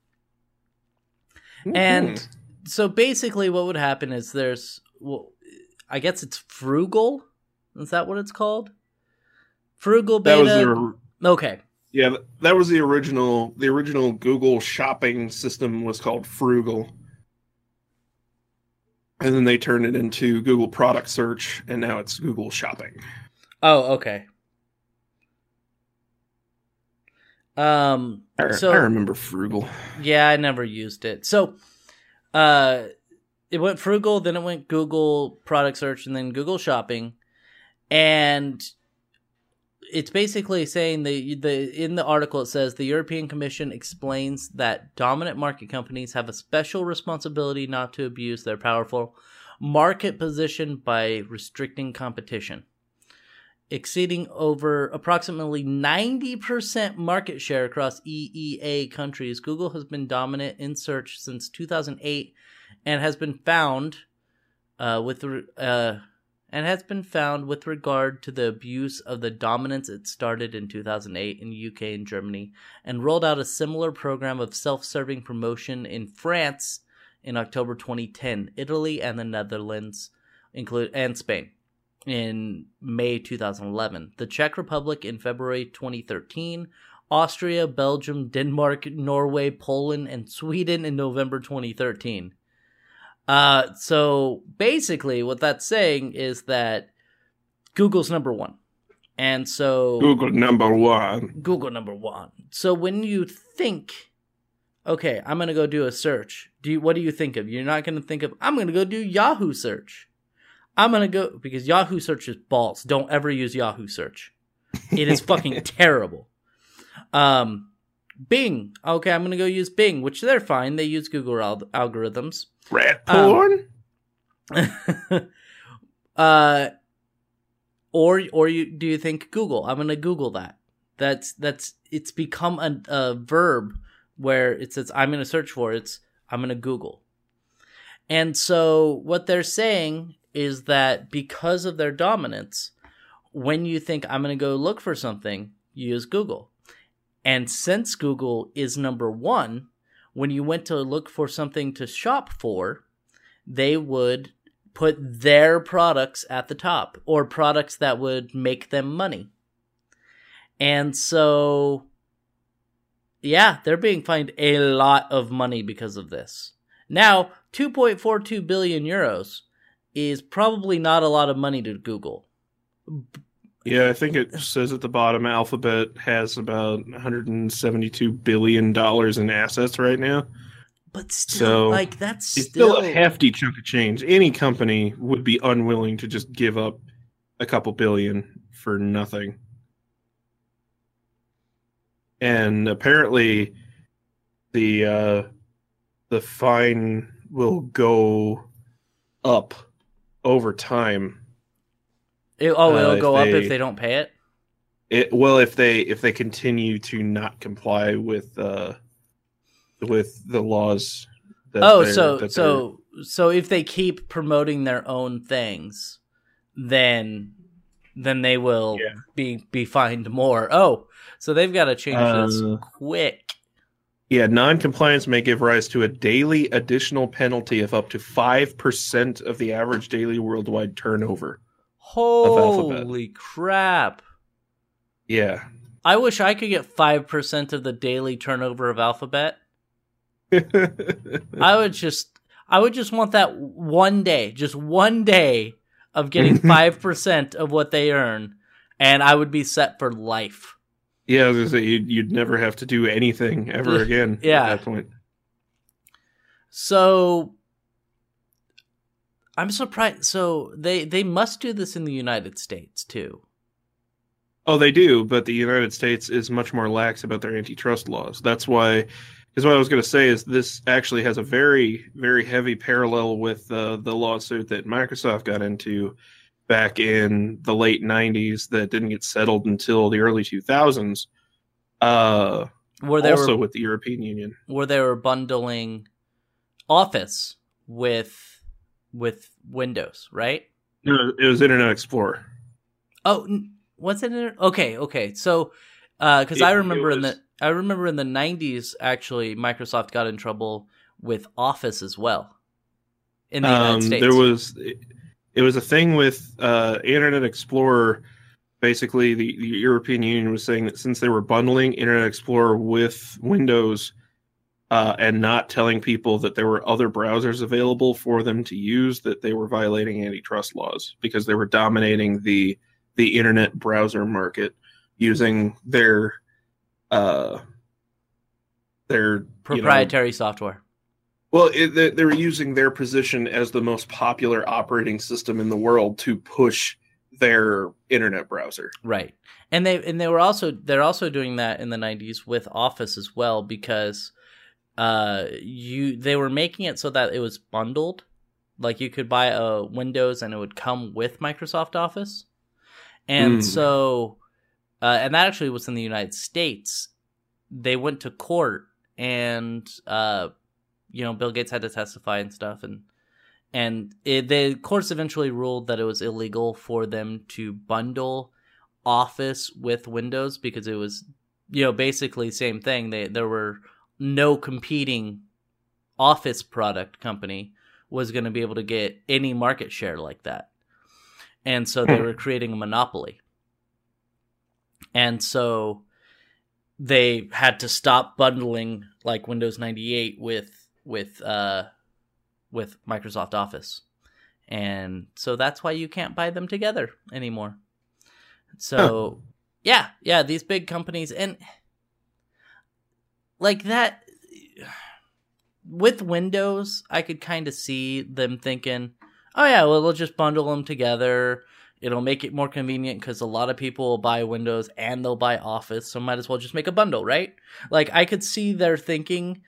And Hmm. so basically, what would happen is there's, well, I guess it's Froogle. Is that what it's called? Froogle that was beta. the okay. yeah that was the original the original Google shopping system was called Froogle. And then they turned it into Google Product Search, and now it's Google Shopping. Oh, okay. Um. I, So- I remember Froogle. Yeah, I never used it. So, uh, it went Froogle, then it went Google Product Search, and then Google Shopping, and it's basically saying the the in the article it says the European Commission explains that dominant market companies have a special responsibility not to abuse their powerful market position by restricting competition. Exceeding over approximately 90% market share across EEA countries, Google has been dominant in search since 2008 and has been found uh, with uh, and has been found with regard to the abuse of the dominance it started in 2008 in UK and Germany and rolled out a similar program of self-serving promotion in France in October 2010, Italy and the Netherlands include and Spain in May 2011, the Czech Republic in February 2013, Austria, Belgium, Denmark, Norway, Poland, and Sweden in November 2013. Uh, so basically, what that's saying is that Google's number one. And so Google number one. Google number one. So when you think, okay, I'm gonna go do a search. Do you, what do you think of? You're not gonna think of I'm gonna go do Yahoo search. I'm gonna go because Yahoo search is balls. Don't ever use Yahoo search. It is fucking terrible. Um, Bing. Okay, I'm gonna go use Bing, which they're fine. They use Google al- algorithms. Rat Um, porn. uh, or or you do you think Google? I'm gonna Google that. That's that's it's become a, a verb where it says I'm gonna search for. It's I'm gonna Google. And so what they're saying is that because of their dominance, when you think I'm gonna go look for something, you use Google. And since Google is number one, when you went to look for something to shop for, they would put their products at the top or products that would make them money. And so, yeah, they're being fined a lot of money because of this. Now, 2.42 billion euros is probably not a lot of money to Google. Yeah, I think it says at the bottom Alphabet has about 172 billion dollars in assets right now. But still, So, like, that's still, still a hefty chunk of change. Any company would be unwilling to just give up a couple billion for nothing. And apparently the uh the fine will go up over time. It- oh, uh, it'll go up they- if they don't pay it. It well if they if they continue to not comply with uh with the laws that oh so so so if they keep promoting their own things then then they will Yeah. be be fined more oh so they've got to change this Uh, quick Yeah, non-compliance may give rise to a daily additional penalty of up to five percent of the average daily worldwide turnover. Holy crap Yeah, i wish i could get 5% of the daily turnover of alphabet i would just i would just want that one day just one day of getting 5% of what they earn and i would be set for life yeah. I was gonna say, you'd, you'd never have to do anything ever again. Yeah. at that point. So I'm surprised. So they they must do this in the United States too. Oh, they do, but the United States is much more lax about their antitrust laws. That's why, because what I was going to say is this actually has a very, very heavy parallel with uh, the lawsuit that Microsoft got into back in the late 90s that didn't get settled until the early 2000s. Uh, Where they also were with the European Union. where they were bundling Office with with Windows, right? No, it was Internet Explorer. Oh, what's it? Okay, okay. So, because It- I remember in the I remember in the '90s, actually, Microsoft got in trouble with Office as well in the United Um, States. there was it, it was a thing with uh, Internet Explorer. Basically, the, the European Union was saying that since they were bundling Internet Explorer with Windows uh, and not telling people that there were other browsers available for them to use, that they were violating antitrust laws because they were dominating the the internet browser market using their uh, their you know, proprietary software. well, it, they, they were using their position as the most popular operating system in the world to push their internet browser. Right. And they and they were also they're also doing that in the 90s with Office as well because uh you they were making it so that it was bundled like you could buy a Windows and it would come with Microsoft Office. And Hmm. so uh and that actually was in the United States. They went to court and uh you know Bill Gates had to testify and stuff and and it, the courts eventually ruled that it was illegal for them to bundle Office with Windows because it was, you know, basically same thing. They there were no competing Office product company was going to be able to get any market share like that, and so they Hmm. were creating a monopoly. And so they had to stop bundling like Windows 98 with with uh with Microsoft Office. And so that's why you can't buy them together anymore. So, yeah, yeah, these big companies and like that with Windows, I could kind of see them thinking, "Oh yeah, well we'll just bundle them together. It'll make it more convenient because a lot of people will buy Windows and they'll buy Office, so might as well just make a bundle, right? Like I could see their thinking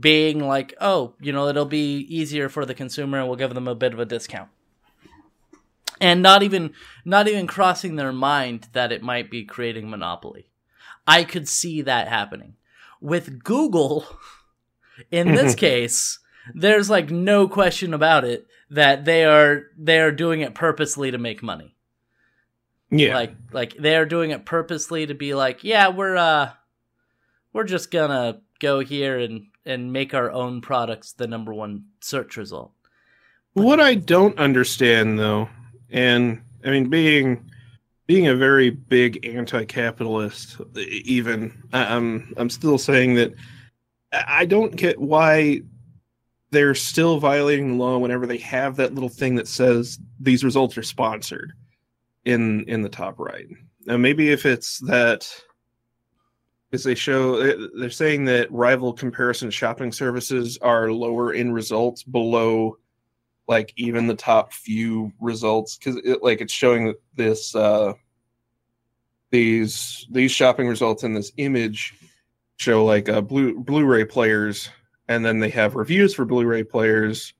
being like, oh, you know, it'll be easier for the consumer and we'll give them a bit of a discount. And not even not even crossing their mind that it might be creating monopoly. I could see that happening. With Google, in this case, there's like no question about it that they are they are doing it purposely to make money. Yeah. Like like they're doing it purposely to be like, yeah, we're uh we're just gonna go here and and make our own products the number one search result. What I don't understand though, and I mean being being a very big anti-capitalist, even I'm I'm still saying that I don't get why they're still violating the law whenever they have that little thing that says these results are sponsored in in the top right. Now maybe if it's that because they show uh, they're saying that rival comparison shopping services are lower in results below like even the top few results because it, like it's showing this uh these these shopping results in this image show like uh blue blu-ray players and then they have reviews for blu-ray players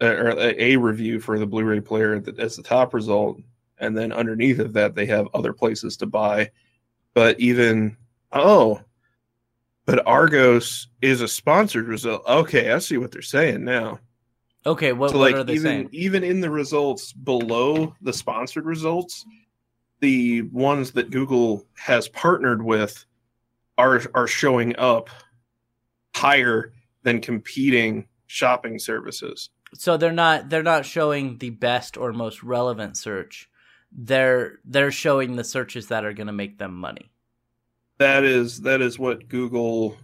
uh, or a, a review for the blu-ray player as the top result and then underneath of that they have other places to buy. But even oh but argos is a sponsored result. Okay i see what they're saying now Okay, what, so what like are they even saying? even in the results below the sponsored results the ones that google has partnered with are are showing up higher than competing shopping services So they're not they're not showing the best or most relevant search. They're they're showing the searches that are going to make them money. that is that is what google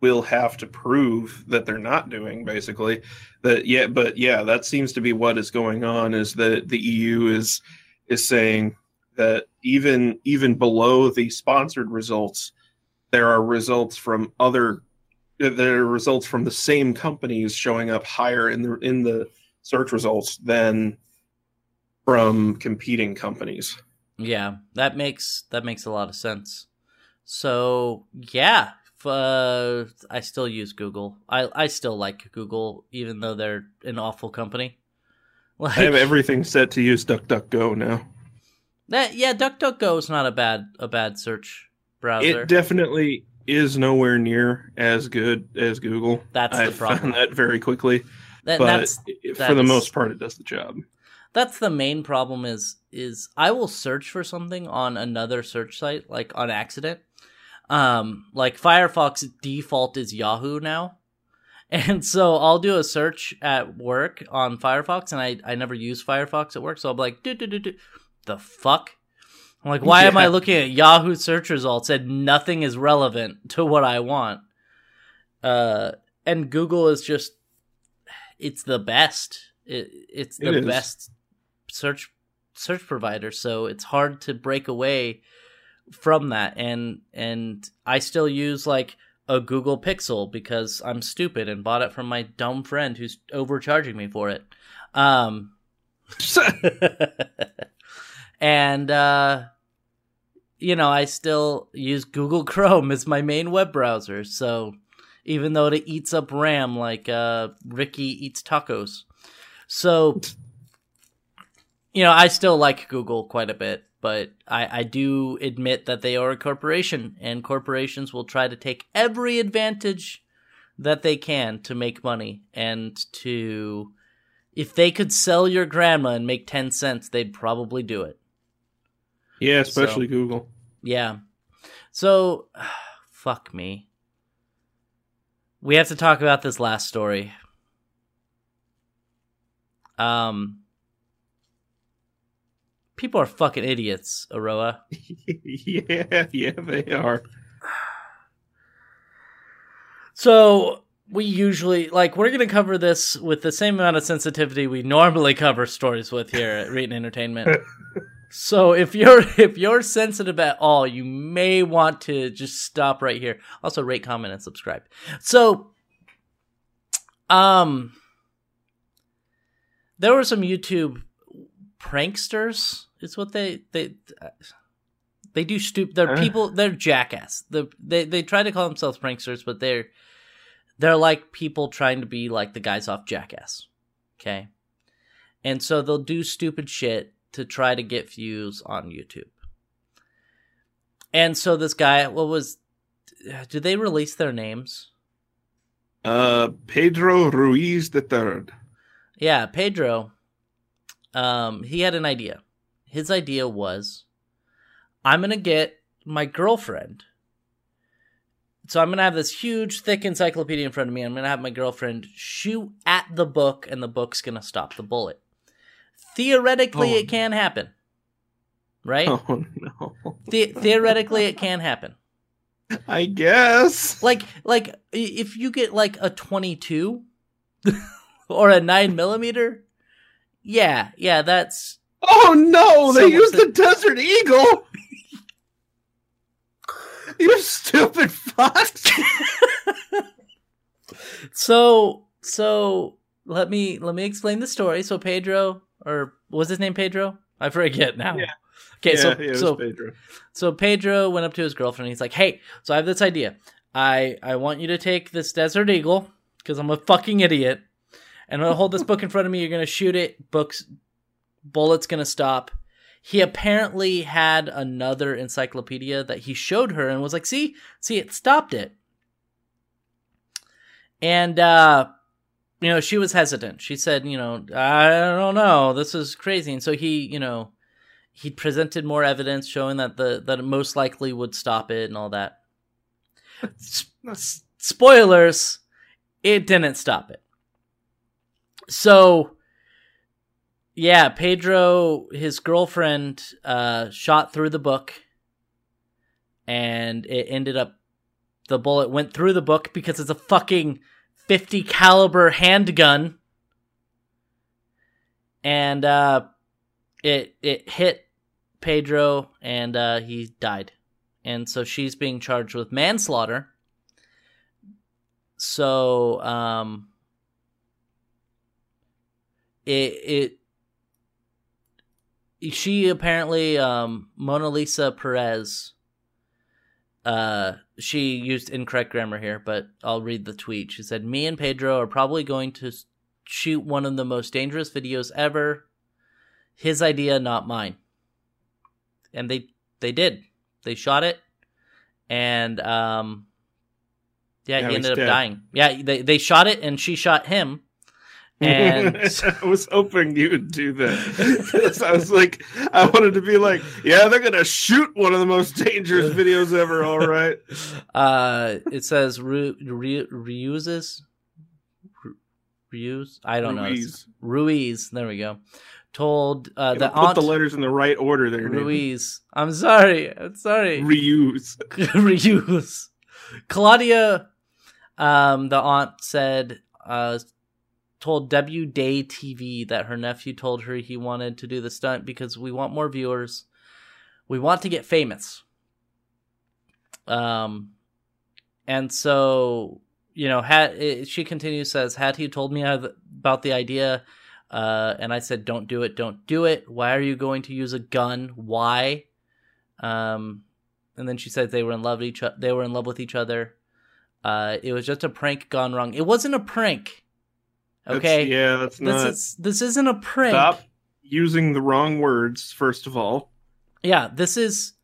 will have to prove that they're not doing basically that yeah but yeah that seems to be what is going on is that the eu is is saying that even even below the sponsored results there are results from other there are results from the same companies showing up higher in the in the search results than from competing companies Yeah, that makes that makes a lot of sense. So yeah, uh, I still use Google. I I still like Google, even though they're an awful company. Like i have everything set to use duckduckgo now that, yeah, DuckDuckGo is not a bad a bad search browser. It definitely is nowhere near as good as Google. That's I the problem. found that very quickly, That- but that's for the most part, it does the job. that's the main problem is is I will search for something on another search site like on accident. Um like Firefox default is Yahoo now. And so I'll do a search at work on Firefox and I I never use Firefox at work so I'll be like do do do do the fuck? I'm like why am I Yeah. looking at Yahoo search results and nothing is relevant to what I want? Uh and Google is just it's the best. It, it's the It best search search provider, so it's hard to break away from that. And and I still use like a Google Pixel because I'm stupid and bought it from my dumb friend who's overcharging me for it. Um, and uh, you know, I still use Google Chrome as my main web browser. So even though it eats up RAM like uh, Ricky eats tacos, so you know, I still like Google quite a bit. But I, I do admit that they are a corporation, and corporations will try to take every advantage that they can to make money and to if they could sell your grandma and make 10 cents they'd probably do it. Yeah, especially Google. yeah. So fuck me. We have to talk about this last story. Um people are fucking idiots aroah yeah, yeah, they are. So we usually like we're gonna cover this with the same amount of sensitivity we normally cover stories with here at Reetin Entertainment. so if you're if you're sensitive at all, you may want to just stop right here. Also rate, comment, and subscribe. So um there were some YouTube pranksters. Is what they they they do. Stupid. They're Uh. people. They're jackass. The they they try to call themselves pranksters, but they're they're like people trying to be like the guys off Jackass. Okay, and so they'll do stupid shit to try to get views on YouTube. And so this guy, what was? Do they release their names? Uh, Pedro Ruiz the third. Yeah, Pedro. Um, he had an idea. His idea was, I'm gonna get my girlfriend. So I'm gonna have this huge, thick encyclopedia in front of me. I'm gonna have my girlfriend shoot at the book, and the book's gonna stop the bullet. Theoretically, Oh. it can happen, right? Oh no! The- theoretically, it can happen. I guess. Like, like if you get like a 22 or a nine millimeter, yeah, yeah, that's Oh no! They So- used the Desert Eagle. you stupid fucks! so so let me let me explain the story so pedro or was his name pedro i forget now Yeah. okay so yeah, yeah, it was so Pedro. so pedro went up to his girlfriend he's like hey so i have this idea i i want you to take this desert eagle because i'm a fucking idiot and i'm gonna hold this book in front of me you're gonna shoot it books bullets gonna stop. He apparently had another encyclopedia that he showed her and was like see see it stopped it. And uh you know she was hesitant. She said you know i don't know. This is crazy. And so he you know he presented more evidence showing that the that it most likely would stop it and all that. S- spoilers it didn't stop it. So yeah pedro his girlfriend uh shot through the book and it ended up the bullet went through the book because it's a fucking 50 caliber handgun. And uh it it hit pedro and uh he died. And so she's being charged with manslaughter. So um it it she apparently um monalisa perez uh she used incorrect grammar here but i'll read the tweet. She said me and pedro are probably going to shoot one of the most dangerous videos ever. His idea not mine. And they they did. They shot it. And um yeah Now he ended up dead. dying. Yeah they, they shot it and she shot him and I was hoping you would do that. I was like, I wanted to be like, yeah, they're gonna shoot one of the most dangerous videos ever. All right. uh it says reuses reuse i don't know It's- Ruiz. ruiz there we go told uh know, put aunt the letters in the right order there. Ruiz i'm sorry i'm sorry Reuse. reuse. Claudia, um, the aunt said, uh, told WDAY TV that her nephew told her he wanted to do the stunt because we want more viewers. We want to get famous. Um, and so you know, had it, she continues says, had he told me about the idea, uh, and I said, don't do it, don't do it. Why are you going to use a gun? Why? Um, and then she said they were in love with each they were in love with each other. Uh, it was just a prank gone wrong. It wasn't a prank. That's- Okay, yeah, that's this not. is this isn't a prank. Stop using the wrong words. First of all, Yeah, this is.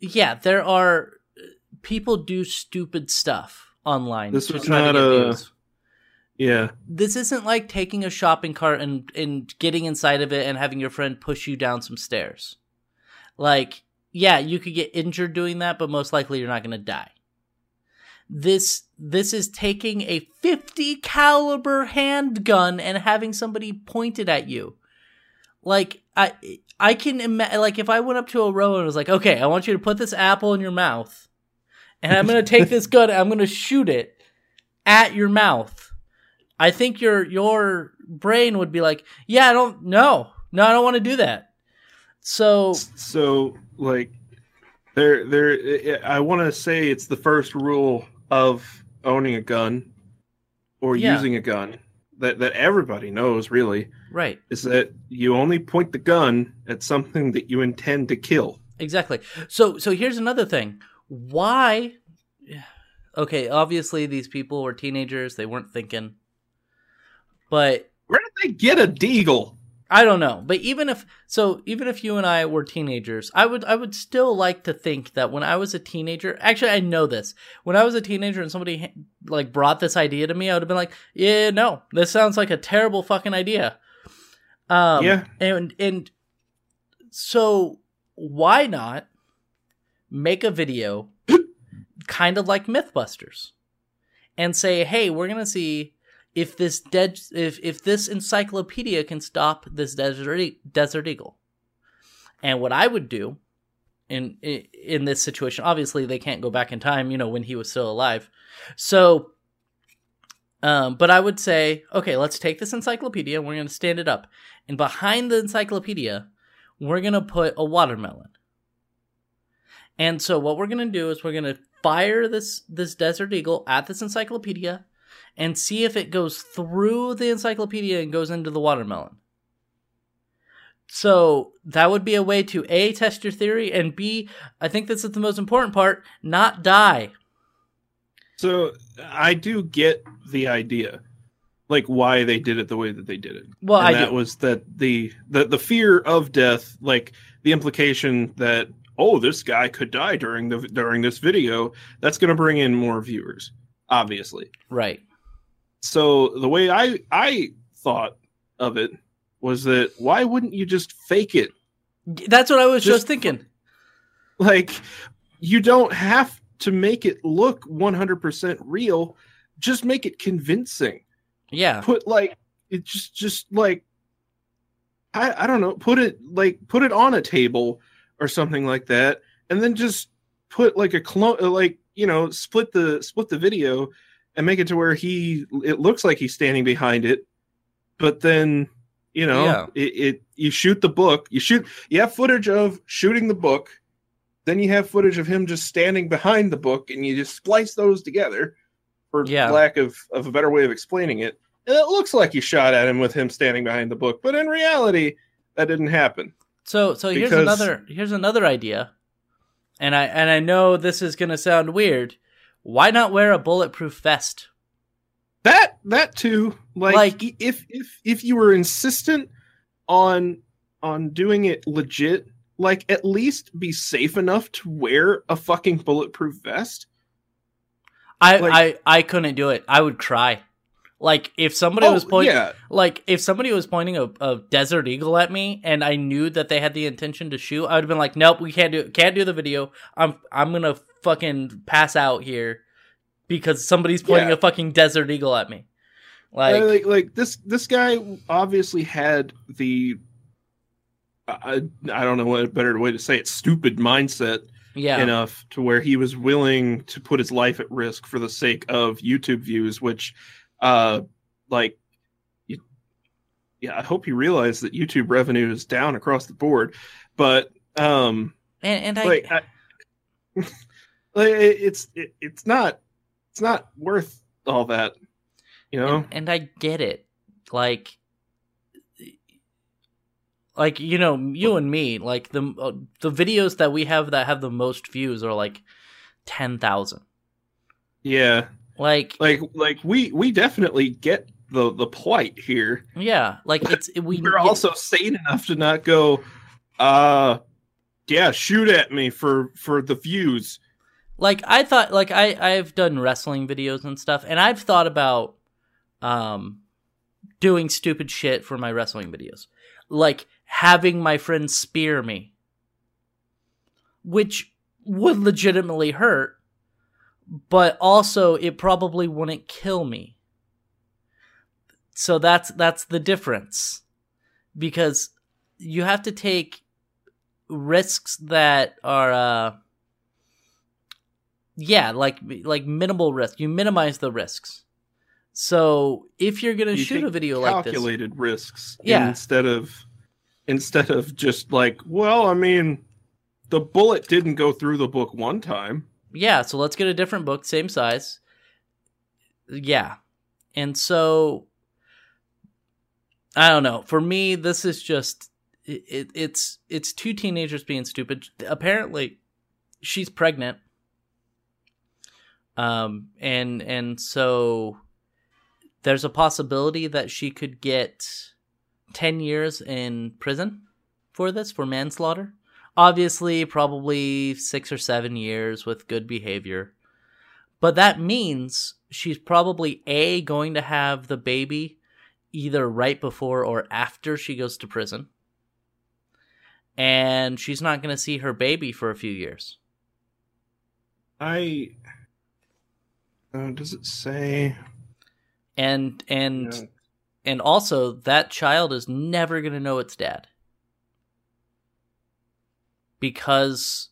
Yeah, there are people do stupid stuff online. This was not a- views. yeah. This isn't like taking a shopping cart and and getting inside of it and having your friend push you down some stairs. Like, yeah, you could get injured doing that, but most likely you're not going to die. This this is taking a 50 caliber handgun and having somebody point it at you. Like I I can imagine like if I went up to Aroah and was like, "Okay, I want you to put this apple in your mouth." And I'm to take this gun and I'm to shoot it at your mouth. I think your your brain would be like, "Yeah, I don't no. No, I don't want to do that." So, So like, there, there. I want to say it's the first rule of owning a gun or Yeah. using a gun that that everybody knows really Right. is that you only point the gun at something that you intend to kill. Exactly. So so here's another thing. Why Okay, obviously these people were teenagers, they weren't thinking. But Where did they get a deagle? I don't know. But even if so even if you and I were teenagers, I would I would still like to think that when I was a teenager, actually I know this. When I was a teenager and somebody like brought this idea to me, I would have been like, "Yeah, no. This sounds like a terrible fucking idea." Um Yeah. and and so why not make a video kind of like Mythbusters and say, "Hey, we're going to see if this if if this encyclopedia can stop this desert desert eagle." And what I would do in in this situation, obviously they can't go back in time, you know, when he was still alive. So um, but I would say, okay, let's take this encyclopedia and we're going to stand it up. And behind the encyclopedia, we're going to put a watermelon. And so what we're going to do is we're going to fire this this desert eagle at this encyclopedia and see if it goes through the encyclopedia and goes into the watermelon. So that would be a way to A test your theory and B, I think this is the most important part, not die. So I do get the idea, like why they did it the way that they did it. Well, and I that do. was that the, the the fear of death, like the implication that oh, this guy could die during the during this video. That's going to bring in more viewers, obviously. Right. So the way I I thought of it was that why wouldn't you just fake it? That's what I was just, Just- thinking. Like you don't have to make it look 100% real. Just make it convincing. Yeah. put like it just just like I I don't know, put it like put it on a table or something like that, and then just put like a clone like you know split the split the video and make it to where he it looks like he's standing behind it, but then you know Yeah. it, it you shoot the book you shoot you have footage of shooting the book then you have footage of him just standing behind the book and you just splice those together for Yeah. lack of, of a better way of explaining it and it looks like you shot at him with him standing behind the book but in reality that didn't happen So so here's another here's another idea. And I and I know this is going to sound weird. Why not wear a bulletproof vest? that that too like, Like- if if if you were insistent on on doing it legit like at least be safe enough to wear a fucking bulletproof vest I Like- I I couldn't do it. I would cry. Like if somebody Oh, was pointing yeah like if somebody was pointing a, a desert eagle at me and I knew that they had the intention to shoot, I would have been like, "Nope, we can't do can't do the video. I'm I'm going to fucking pass out here because somebody's pointing Yeah. a fucking desert eagle at me." like, Like like like this this guy obviously had the I, I don't know what better way to say it stupid mindset yeah. enough to where he was willing to put his life at risk for the sake of YouTube views, which, uh, like, you, yeah, I hope you realize that YouTube revenue is down across the board, but, um, and and I like, I, it- it's it, it's not it's not worth all that, you know. and, and I get it. Like, like you know, you and me, like the uh, the videos that we have that have the most views are like ten thousand. yeah, Like, like like we we definitely get the the plight here. yeah, like it's we. we're also sane enough to not go uh yeah shoot at me for for the views like I thought. Like I I've done wrestling videos and stuff, and I've thought about um doing stupid shit for my wrestling videos, like having my friends spear me, which would legitimately hurt, but also it probably wouldn't kill me. So that's that's the difference. Because you have to take risks that are uh yeah, like like minimal risk. You minimize the risks. So if you're gonna You shoot a video like this, calculated risks Yeah. instead of instead of just like well i mean the bullet didn't go through the book one time yeah, so let's get a different book, same size. Yeah. And so I don't know. For me, this is just it, it, it's it's two teenagers being stupid. Apparently, she's pregnant. Um and and so there's a possibility that she could get 10 years in prison for this for manslaughter. Obviously, probably 6 or 7 years with good behavior. But that means she's probably A going to have the baby either right before or after she goes to prison. And she's not going to see her baby for a few years. I. Uh, does it say? And and Yeah. and also that child is never going to know its dad. Because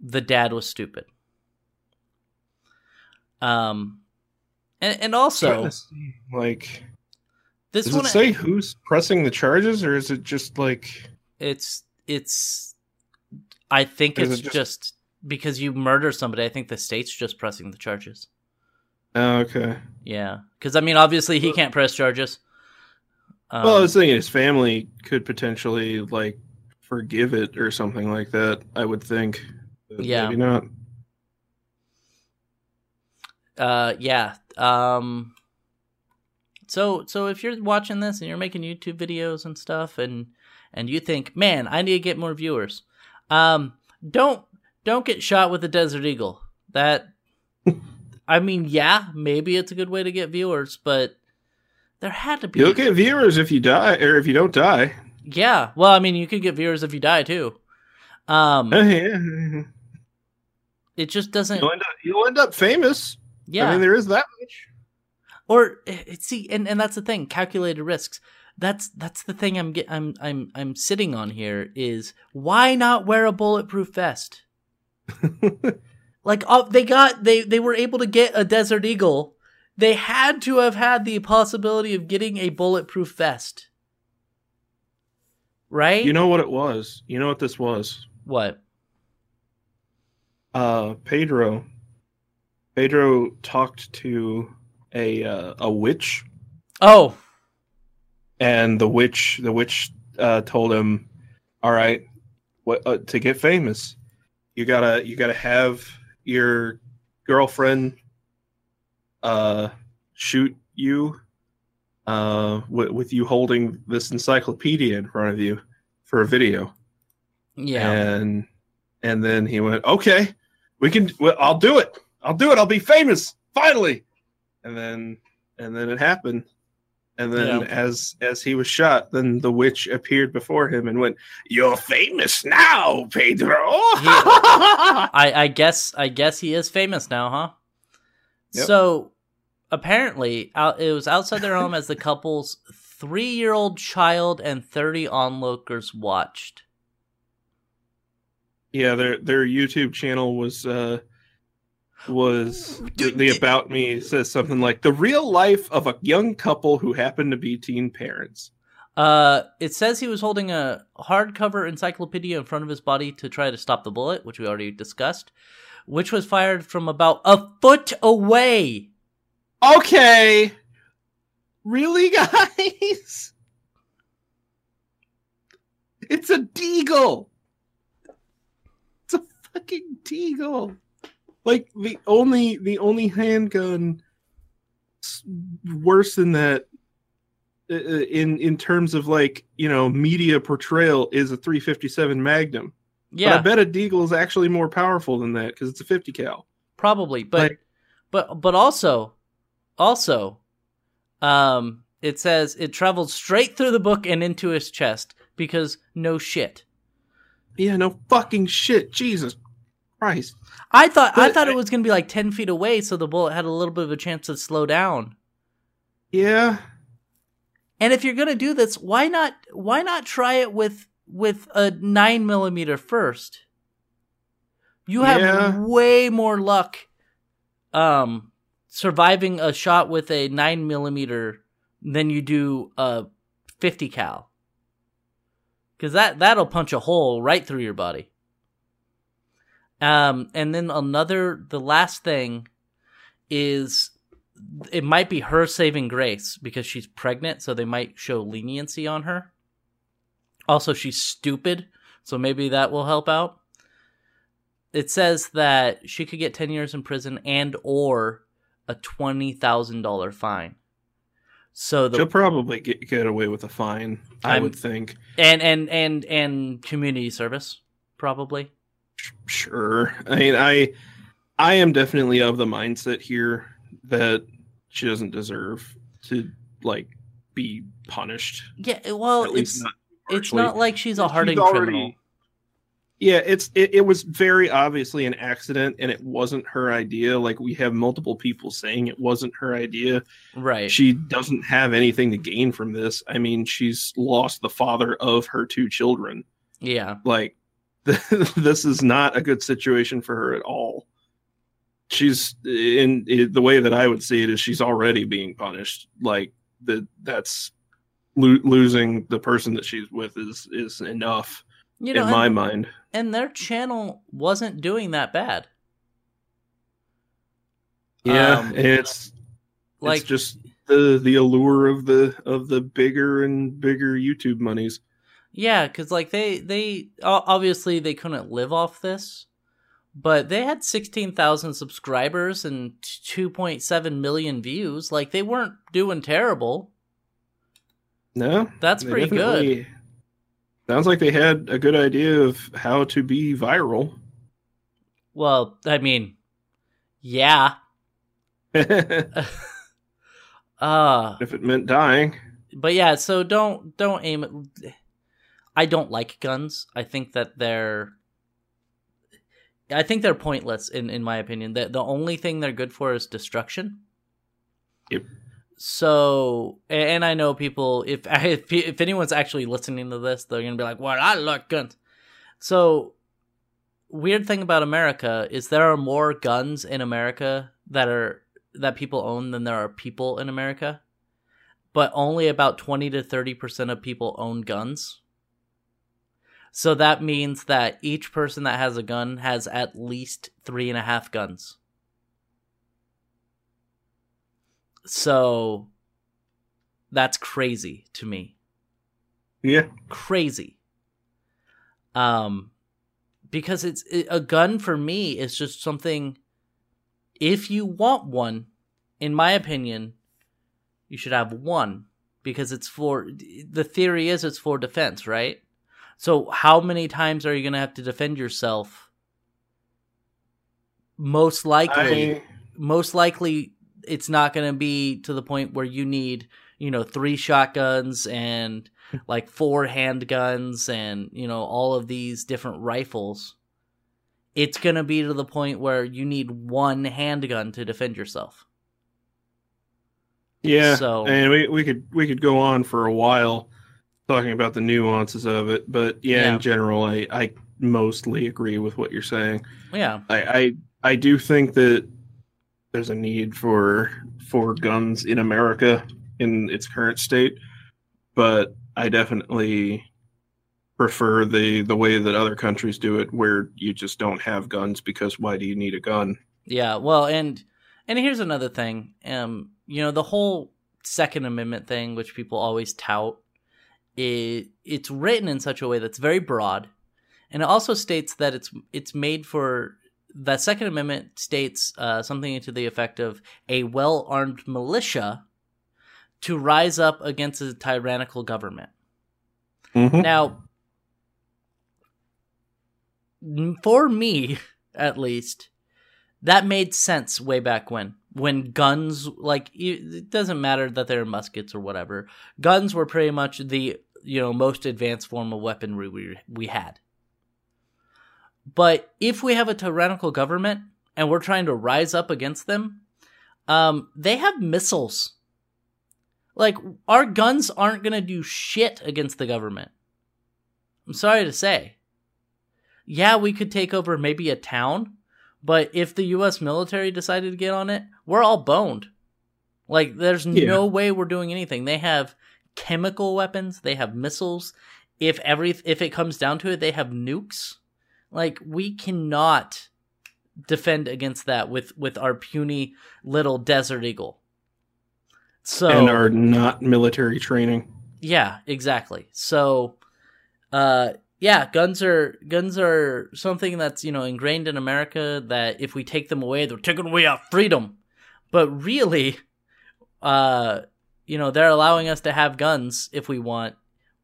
the dad was stupid. Um and and also see, like, this does one it say who's pressing the charges, or is it just like? it's it's I think it's it just, just- because you murder somebody, I think the state's just pressing the charges. Oh, okay. Yeah. Cuz I mean obviously he can't press charges. Um, well, I was thinking his family could potentially like forgive it or something like that. I would think. But Yeah. Maybe not. uh yeah um so so if you're watching this and you're making youtube videos and stuff and and you think man i need to get more viewers um don't don't get shot with a desert eagle that i mean yeah maybe it's a good way to get viewers but there had to be You'll get viewers if you die, or if you don't die. Yeah well i mean you could get viewers if you die too um Oh, yeah. it just doesn't You'll end up. You'll end up famous. yeah I mean, there is that much. or eh, see and, and that's the thing calculated risks that's that's the thing i'm get i'm i'm i'm sitting on here is why not wear a bulletproof vest like uh, they got they they were able to get a desert eagle they had to have had the possibility of getting a bulletproof vest right You know what it was. You know what this was. what Uh, Pedro. Pedro talked to a uh, a witch, oh and the witch the witch uh, told him, "All right, what uh, to get famous, you gotta you gotta have your girlfriend uh shoot you uh with, with you holding this encyclopedia in front of you for a video." yeah and and then he went okay we can well, i'll do it i'll do it i'll be famous finally and then and then it happened and then Yeah. as as he was shot then the witch appeared before him and went you're famous now pedro I, I guess I guess he is famous now, huh? Yep. So apparently, out, it was outside their home as the couple's three-year-old child and thirty onlookers watched. yeah their their youtube channel was uh was the, Dude, the about me says something like the real life of a young couple who happened to be teen parents Uh, it says he was holding a hardcover encyclopedia in front of his body to try to stop the bullet, which we already discussed, which was fired from about a foot away. Okay. Really, guys? It's a deagle. It's a fucking deagle. Like the only the only handgun worse than that uh, uh, in in terms of like you know media portrayal is a 357 Magnum. Yeah, But I bet a deagle is actually more powerful than that because it's a 50 cal. probably, but Like- but but also also um it says it traveled straight through the book and into his chest because no shit Yeah, no fucking shit. Jesus Christ. i thought i thought I- it was gonna be like 10 feet away so the bullet had a little bit of a chance to slow down Yeah. and if you're gonna do this why not why not try it with with a 9 millimeter first you have Yeah. way more luck um surviving a shot with a 9 millimeter than you do a 50 cal because that that'll punch a hole right through your body um and then another the last thing is it might be her saving grace because she's pregnant, so they might show leniency on her. Also, she's stupid, so maybe that will help out. It says that she could get 10 years in prison and or a $20,000 fine. So the She'll probably get, get away with a fine, I I'm- would think. and and and and community service probably. Sure. I mean, I I am definitely of the mindset here that she doesn't deserve to like be punished. Yeah, well, it's not it's not like she's a She's hardened already- criminal. Yeah, it's it, it was very obviously an accident and it wasn't her idea. Like we have multiple people saying it wasn't her idea. Right. She doesn't have anything to gain from this. I mean, she's lost the father of her two children. yeah. Like this is not a good situation for her at all. She's in, in the way that I would see it is she's already being punished. Like that that's lo- losing the person that she's with is is enough You know, in my mind. And their channel wasn't doing that bad. Yeah, Um, it's Like it's just the the allure of the of the bigger and bigger YouTube monies. Yeah, because like they they obviously they couldn't live off this, but they had sixteen thousand subscribers and two point seven million views. Like they weren't doing terrible. No, That's pretty good. Sounds like they had a good idea of how to be viral. Well, I mean, yeah. if Uh it meant dying. but yeah. So don't don't aim at. I don't like guns. I think that they're. I think they're pointless in in my opinion. That the only thing they're good for is destruction. Yep. So, and I know people. If if if anyone's actually listening to this, they're gonna be like, "Well, I like guns." So, weird thing about America is there are more guns in America that are that people own than there are people in America, but only about twenty to thirty percent of people own guns. So that means that each person that has a gun has at least three and a half guns. So that's crazy to me. Yeah. Crazy. Um because it's it, a gun for me is just something if you want one in my opinion you should have one because it's for the theory is it's for defense, right? So how many times are you going to have to defend yourself? Most likely I, most likely it's not going to be to the point where you need you know three shotguns and like four handguns and you know all of these different rifles it's going to be to the point where you need one handgun to defend yourself yeah. So- and we, we could we could go on for a while talking about the nuances of it, but yeah, Yeah. in general, I I mostly agree with what you're saying. yeah I, I I do think that there's a need for for guns in America in its current state, but I definitely prefer the the way that other countries do it, where you just don't have guns because why do you need a gun? Yeah, well, and and here's another thing. Um, you know, the whole Second Amendment thing, which people always tout, it it's written in such a way that's very broad, and it also states that it's it's made for the Second Amendment states uh, something to the effect of a well armed militia to rise up against a tyrannical government. Mhm. Now, for me, at least, that made sense way back when. When guns, like, it doesn't matter that they're muskets or whatever. Guns were pretty much the, you know, most advanced form of weaponry we, we had. But if we have a tyrannical government and we're trying to rise up against them, um, they have missiles. Like, our guns aren't going to do shit against the government. I'm sorry to say. Yeah, we could take over maybe a town, but if the US military decided to get on it, we're all boned. Like there's Yeah. no way we're doing anything. They have chemical weapons, they have missiles. If every if it comes down to it, they have nukes. Like we cannot defend against that with with our puny little desert eagle. So and are not military training. Yeah, exactly. So, uh, yeah, guns are guns are something that's you know ingrained in America. That if we take them away, they're taking away our freedom. But really, uh, you know, they're allowing us to have guns if we want.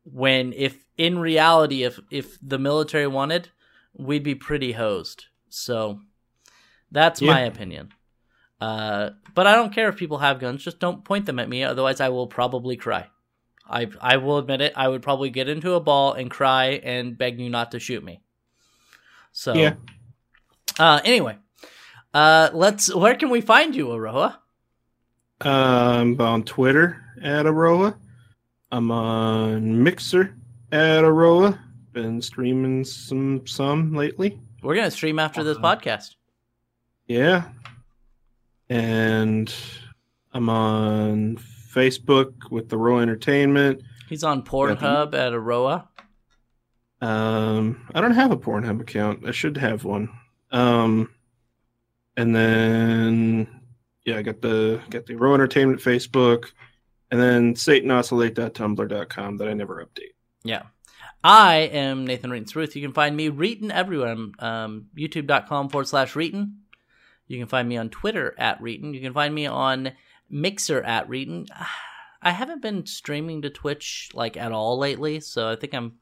When if in reality, if if the military wanted, we'd be pretty hosed. So, that's Yeah. my opinion. Uh, but I don't care if people have guns. Just don't point them at me. Otherwise, I will probably cry. I I will admit it. I would probably get into a ball and cry and beg you not to shoot me. So Yeah. Uh, anyway, uh, let's. Where can we find you, Aroah? I'm on Twitter at Aroah. I'm on Mixer at Aroah. Been streaming some some lately. We're gonna stream after this Uh-huh. podcast. Yeah. And I'm on Facebook with Aroah Entertainment. He's on Pornhub at Aroah. Um, I don't have a Pornhub account. I should have one. Um, and then yeah, I got the got Aroah Entertainment Facebook, and then SatanOscillate.tumblr.com that I never update. Yeah. I am Nathan Reetin's Ruth. You can find me Reetin everywhere. I'm um, youtube.com forward slash Reetin. You can find me on Twitter at Reetin. You can find me on Mixer at Reetin. I haven't been streaming to Twitch like at all lately, so I think I'm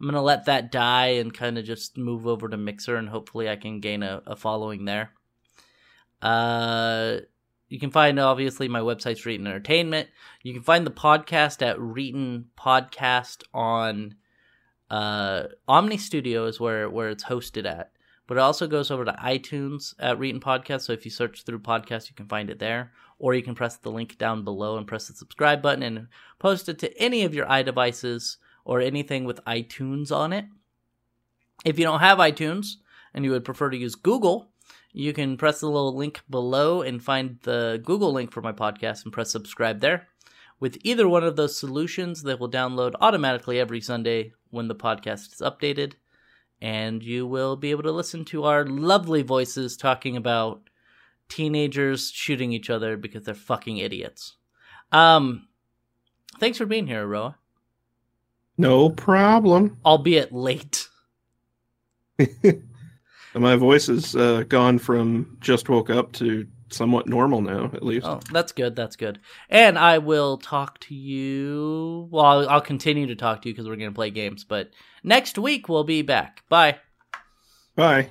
I'm gonna let that die and kind of just move over to Mixer and hopefully I can gain a, a following there. Uh, you can find obviously my website's Reetin Entertainment. You can find the podcast at Reetin Podcast on uh, Omny Studio is where where it's hosted at, but it also goes over to iTunes at Reetin Podcast. So if you search through podcast, you can find it there, or you can press the link down below and press the subscribe button and post it to any of your iDevices or anything with iTunes on it. If you don't have iTunes and you would prefer to use Google, you can press the little link below and find the Google link for my podcast and press subscribe there. With either one of those solutions, they will download automatically every Sunday when the podcast is updated. And you will be able to listen to our lovely voices talking about teenagers shooting each other because they're fucking idiots. Um, thanks for being here, Aroah. No problem. Albeit late. My voice has uh, gone from just woke up to somewhat normal now, at least. Oh, that's good. That's good. And I will talk to you. Well, I'll, I'll continue to talk to you because we're going to play games. But next week we'll be back. Bye. Bye.